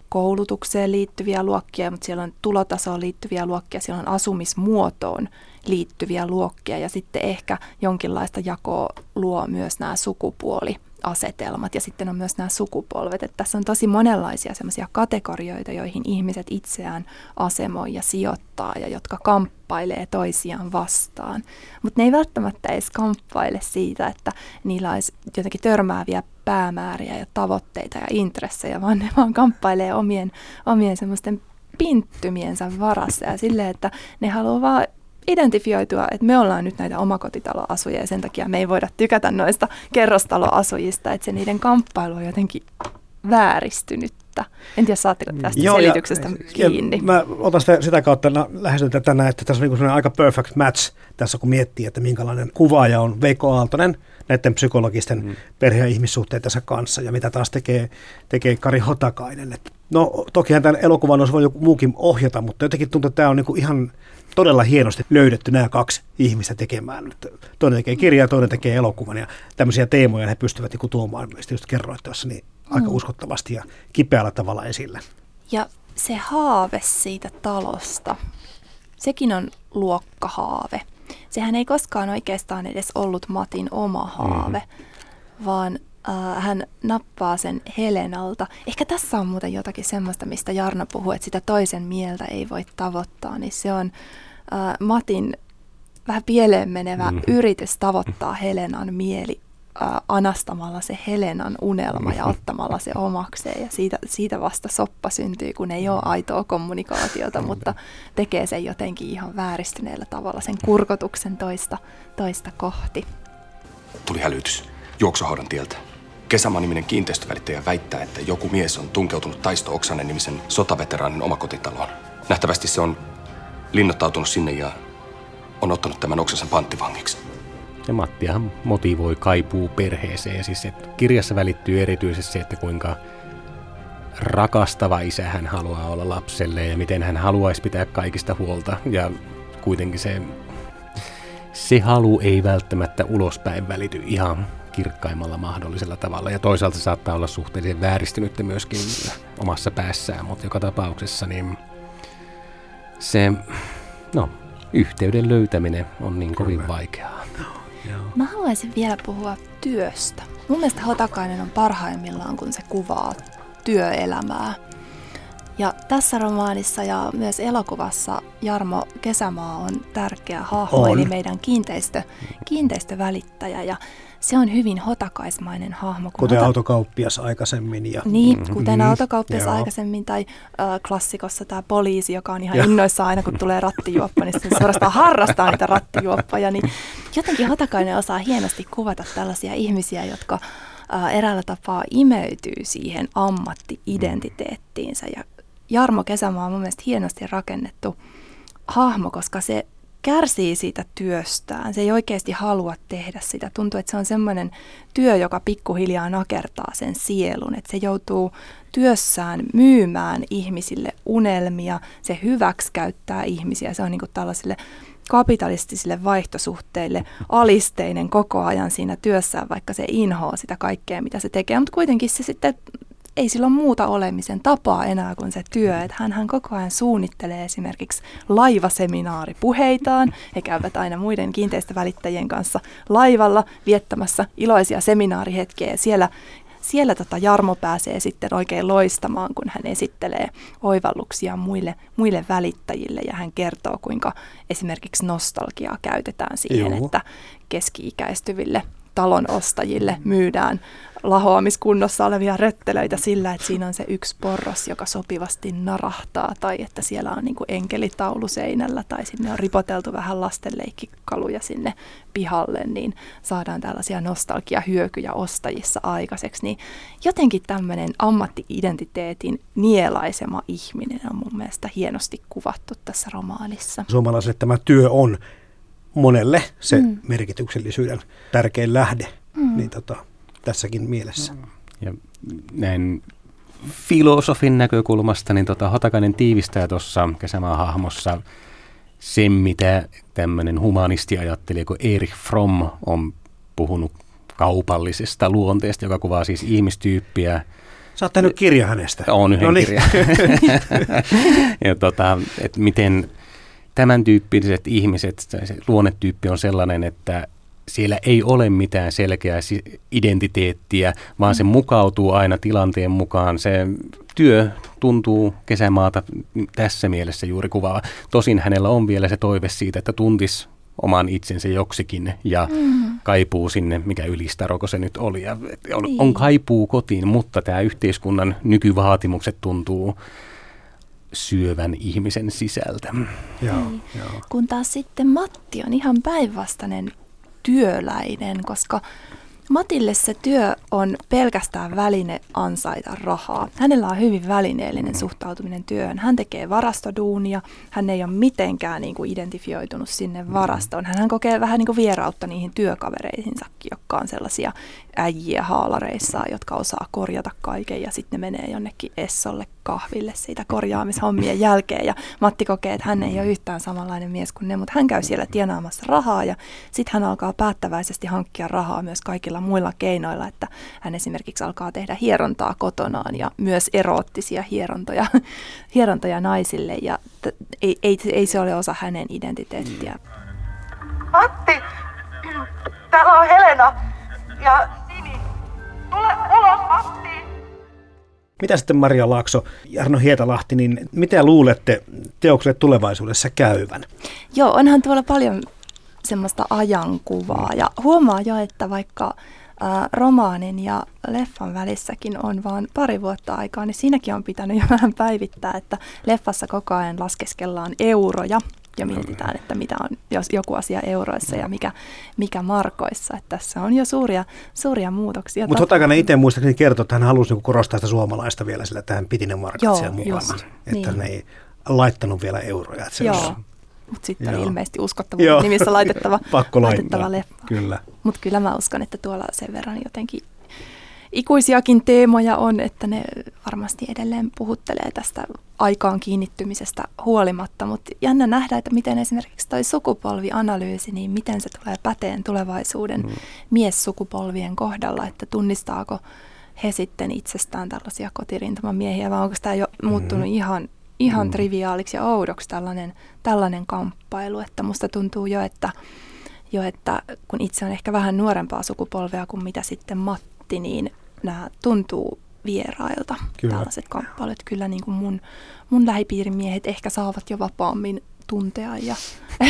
koulutukseen liittyviä luokkia, mutta siellä on tulotasoon liittyviä luokkia, siellä on asumismuotoon liittyviä luokkia ja sitten ehkä jonkinlaista jakoa luo myös nämä sukupuoli asetelmat ja sitten on myös nämä sukupolvet. Että tässä on tosi monenlaisia semmoisia kategorioita, joihin ihmiset itseään asemoi ja sijoittaa ja jotka kamppailee toisiaan vastaan. Mutta ne ei välttämättä edes kamppaile siitä, että niillä olisi jotenkin törmääviä päämääriä ja tavoitteita ja intressejä, vaan ne vaan kamppailee omien, omien semmoisten pinttymiensä varassa ja silleen, että ne haluaa vaan identifioitua, että me ollaan nyt näitä omakotitaloasujia ja sen takia me ei voida tykätä noista kerrostaloasujista, että se niiden kamppailu on jotenkin vääristynyt tyhjyyttä. En tiedä, saatteko tästä Joo, ja- selityksestä kiinni. Ja mä otan sitä, sitä kautta na- lähestyn tätä näin, että tässä on niin aika perfect match tässä, kun miettii, että minkälainen kuvaaja on Veikko Aaltonen näiden psykologisten mm. perhe- ja ihmissuhteidensa kanssa ja mitä taas tekee, tekee Kari Hotakainen. Et no tokihan tämän elokuvan olisi voinut joku muukin ohjata, mutta jotenkin tuntuu, että tämä on niin ihan todella hienosti löydetty nämä kaksi ihmistä tekemään. Että Toinen tekee kirjaa, toinen tekee elokuvan ja tämmöisiä teemoja he pystyvät niin tuomaan, mistä just kerroit tuossa, niin aika Mm. uskottavasti ja kipeällä tavalla esille. Ja se haave siitä talosta, sekin on luokkahaave. Sehän ei koskaan oikeastaan edes ollut Matin oma haave, mm-hmm. vaan äh, hän nappaa sen Helenalta. Ehkä tässä on muuten jotakin semmoista, mistä Jarno puhuu, että sitä toisen mieltä ei voi tavoittaa, niin se on äh, Matin vähän pieleen menevä mm-hmm. yritys tavoittaa Helenan mieli äh, anastamalla se Helenan unelma ja ottamalla se omakseen. Ja siitä, siitä vasta soppa syntyy, kun ei ole aitoa kommunikaatiota, mutta tekee sen jotenkin ihan vääristyneellä tavalla, sen kurkotuksen toista, toista kohti. Tuli hälytys. Juoksuhaudan tieltä. Kesämaa-niminen kiinteistövälittäjä väittää, että joku mies on tunkeutunut Taisto Oksanen nimisen sotaveteraanin omakotitaloon. Nähtävästi se on linnoittautunut sinne ja on ottanut tämän Oksasen panttivangiksi. Ja Mattiahan motivoi kaipuu perheeseen. Siis että kirjassa välittyy erityisesti se, että kuinka rakastava isä hän haluaa olla lapselle ja miten hän haluaisi pitää kaikista huolta. Ja kuitenkin se, se halu ei välttämättä ulospäin välity ihan kirkkaimmalla mahdollisella tavalla. Ja toisaalta se saattaa olla suhteellisen vääristynyttä myöskin omassa päässään, mutta joka tapauksessa niin se, no, yhteyden löytäminen on niin kovin vaikeaa. Mä haluaisin vielä puhua työstä. Mun mielestä Hotakainen on parhaimmillaan, kun se kuvaa työelämää. Ja tässä romaanissa ja myös elokuvassa Jarmo Kesämaa on tärkeä hahmo, On. eli meidän kiinteistö, kiinteistövälittäjä. Ja se on hyvin hotakaismainen hahmo. kun Kuten Hota- autokauppias aikaisemmin. Ja, Niin, kuten Mhm. autokauppias Joo. aikaisemmin tai äh, klassikossa tämä poliisi, joka on ihan Joo. innoissaan aina kun tulee rattijuoppa, niin se suorastaan harrastaa niitä rattijuoppoja. Niin jotenkin Hotakainen osaa hienosti kuvata tällaisia ihmisiä, jotka äh, eräällä tapaa imeytyy siihen ammatti-identiteettiinsä. Ja Jarmo Kesämaa on mun mielestä hienosti rakennettu hahmo, koska se kärsii siitä työstään. Se ei oikeasti halua tehdä sitä. Tuntuu, että se on semmoinen työ, joka pikkuhiljaa nakertaa sen sielun. Että se joutuu työssään myymään ihmisille unelmia. Se hyväksikäyttää ihmisiä. Se on niin tällaisille kapitalistisille vaihtosuhteille alisteinen koko ajan siinä työssään, vaikka se inhoaa sitä kaikkea, mitä se tekee. Mutta kuitenkin se sitten ei sillä ole muuta olemisen tapaa enää kuin se työ. Että hän, hän koko ajan suunnittelee esimerkiksi laivaseminaaripuheitaan. He käyvät aina muiden kiinteistövälittäjien kanssa laivalla viettämässä iloisia seminaarihetkiä. Siellä, siellä tota Jarmo pääsee sitten oikein loistamaan, kun hän esittelee oivalluksia muille, muille välittäjille. Ja hän kertoo, kuinka esimerkiksi nostalgiaa käytetään siihen, Juu. että keski-ikäistyville talon ostajille myydään lahoamiskunnossa olevia röttelöitä sillä, että siinä on se yksi porras, joka sopivasti narahtaa, tai että siellä on niin kuin enkelitaulu seinällä, tai sinne on ripoteltu vähän lastenleikkikaluja sinne pihalle, niin saadaan tällaisia nostalgiahyökyjä ostajissa aikaiseksi. Niin jotenkin tämmöinen ammatti-identiteetin nielaisema ihminen on mun mielestä hienosti kuvattu tässä romaanissa. Suomalaiselle tämä työ on monelle se Mm. mm. merkityksellisyyden tärkein lähde. Mm. Mm. Niin tota, tässäkin mielessä. Ja näin filosofin näkökulmasta, niin tota, Hotakainen tiivistää tuossa kesämaan hahmossa sen, mitä tämmöinen humanisti ajatteli, kun Erich Fromm on puhunut kaupallisesta luonteesta, joka kuvaa siis ihmistyyppiä. Sä oot tehnyt kirja hänestä. On yhden No niin. kirjan. *laughs* *laughs* ja tota, että miten tämän tyyppiset ihmiset, se luonnetyyppi on sellainen, että siellä ei ole mitään selkeää identiteettiä, vaan se mukautuu aina tilanteen mukaan. Se työ tuntuu kesämaata tässä mielessä juuri kuvaava. Tosin hänellä on vielä se toive siitä, että tuntis oman itsensä joksikin ja Mm. kaipuu sinne, mikä ylistäroko se nyt oli. Ja et on, Niin. on kaipuu kotiin, mutta tämä yhteiskunnan nykyvaatimukset tuntuu syövän ihmisen sisältä. Joo, Niin. Kun taas sitten Matti on ihan päinvastainen työläinen, koska Matille se työ on pelkästään väline ansaita rahaa. Hänellä on hyvin välineellinen suhtautuminen työhön. Hän tekee varastoduunia, hän ei ole mitenkään niin kuin identifioitunut sinne varastoon. Hän kokee vähän niin kuin vierautta niihin työkavereihinsakin, jotka on sellaisia äijiä haalareissa, jotka osaa korjata kaiken ja sitten ne menee jonnekin Essolle kahville siitä korjaamishommien jälkeen. Ja Matti kokee, että hän ei ole yhtään samanlainen mies kuin ne, mutta hän käy siellä tienaamassa rahaa ja sitten hän alkaa päättäväisesti hankkia rahaa myös kaikilla muilla keinoilla, että hän esimerkiksi alkaa tehdä hierontaa kotonaan ja myös eroottisia hierontoja, *laughs* hierontoja naisille ja t- ei, ei, ei se ole osa hänen identiteettiä. Matti, *clears throat* täällä on Helena ja Sini. Tule ulos, Matti! Mitä sitten Maria Laakso ja Arno Hietalahti, niin mitä luulette teokselle tulevaisuudessa käyvän? Joo, onhan tuolla paljon semmoista ajankuvaa ja huomaa jo, että vaikka ää, romaanin ja leffan välissäkin on vain pari vuotta aikaa, niin siinäkin on pitänyt jo vähän päivittää, että leffassa koko ajan laskeskellaan euroja ja mietitään, että mitä on jos joku asia euroissa ja mikä, mikä markoissa. Että tässä on jo suuria, suuria muutoksia. Mutta Hotakainen itse muistaakseni kertoi, että hän halusi niinku korostaa sitä suomalaista vielä sillä, että hän piti ne markat Joo, siellä mukana. just, että niin. ne ei laittanut vielä euroja. Että se Joo, olisi- mutta sitten oli ilmeisesti uskottavuuden Joo. nimissä laitettava, *laughs* Pakko laitettava leffa. Kyllä. Mutta kyllä mä uskon, että tuolla sen verran jotenkin ikuisiakin teemoja on, että ne varmasti edelleen puhuttelee tästä aikaan kiinnittymisestä huolimatta. Mutta jännä nähdä, että miten esimerkiksi toi sukupolvianalyysi, niin miten se tulee päteen tulevaisuuden mm. miessukupolvien kohdalla, että tunnistaako he sitten itsestään tällaisia kotirintamamiehiä, vai onko tämä jo muuttunut Mm-hmm. ihan, ihan mm. triviaaliksi ja oudoksi tällainen, tällainen kamppailu, että musta tuntuu jo, että jo, että kun itse on ehkä vähän nuorempaa sukupolvea kuin mitä sitten Matti, niin nämä tuntuu vierailta, Kyllä. tällaiset kamppailut. Kyllä niin kuin mun, mun lähipiirin miehet ehkä saavat jo vapaammin tuntea ja *laughs*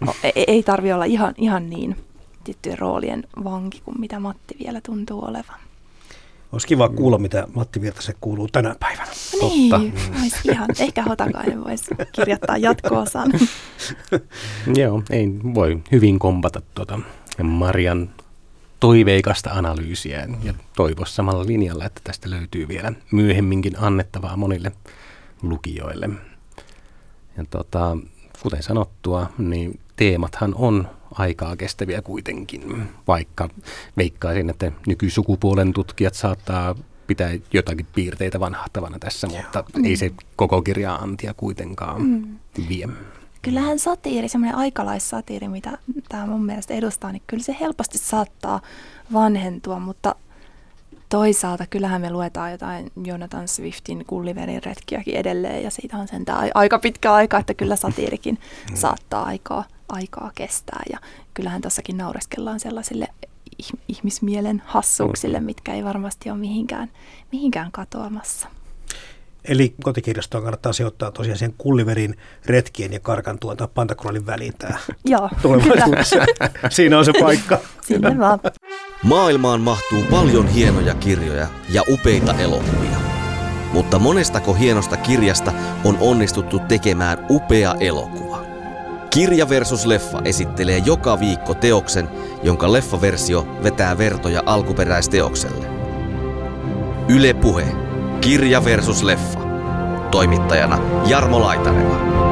No, ei, ei tarvi olla ihan, ihan niin tiettyjen roolien vanki kuin mitä Matti vielä tuntuu olevan. Olisi kiva kuulla, mitä Matti Virtasen kuuluu tänä päivänä. Niin, *laughs* olisi ihan. Ehkä Hotakainen voisi kirjoittaa jatko-osan. *laughs* Joo, ei voi hyvin kompata tuota Marian toiveikasta analyysiä ja toivoa samalla linjalla, että tästä löytyy vielä myöhemminkin annettavaa monille lukijoille. Ja tota, kuten sanottua, niin teemathan on aikaa kestäviä kuitenkin, vaikka veikkaisin, että nykysukupuolen tutkijat saattaa pitää jotakin piirteitä vanhahtavana tässä, mutta ei se koko kirjaa antia kuitenkaan Mm. vie. Kyllähän satiiri, semmoinen aikalaissatiiri, mitä tämä mun mielestä edustaa, niin kyllä se helposti saattaa vanhentua, mutta toisaalta kyllähän me luetaan jotain Jonathan Swiftin kulliverin retkiäkin edelleen, ja siitä on sentään aika pitkä aika, että kyllä satiirikin saattaa aikaa, aikaa kestää, ja kyllähän tossakin naureskellaan sellaisille ih- ihmismielen hassuuksille, mitkä ei varmasti ole mihinkään, mihinkään katoamassa. Eli kotikirjastoon kannattaa sijoittaa tosiaan sen kulliverin retkien ja karkan tuota pantakrolin väliin tämä *laughs* Joo, tulevaisuudessa. *laughs* Siinä on se paikka. Sinne vaan. Maailmaan mahtuu paljon hienoja kirjoja ja upeita elokuvia. Mutta monestako hienosta kirjasta on onnistuttu tekemään upea elokuva? Kirja versus leffa esittelee joka viikko teoksen, jonka leffaversio vetää vertoja alkuperäisteokselle. Yle Puhe. Kirja versus leffa. Toimittajana Jarmo Laitaneva.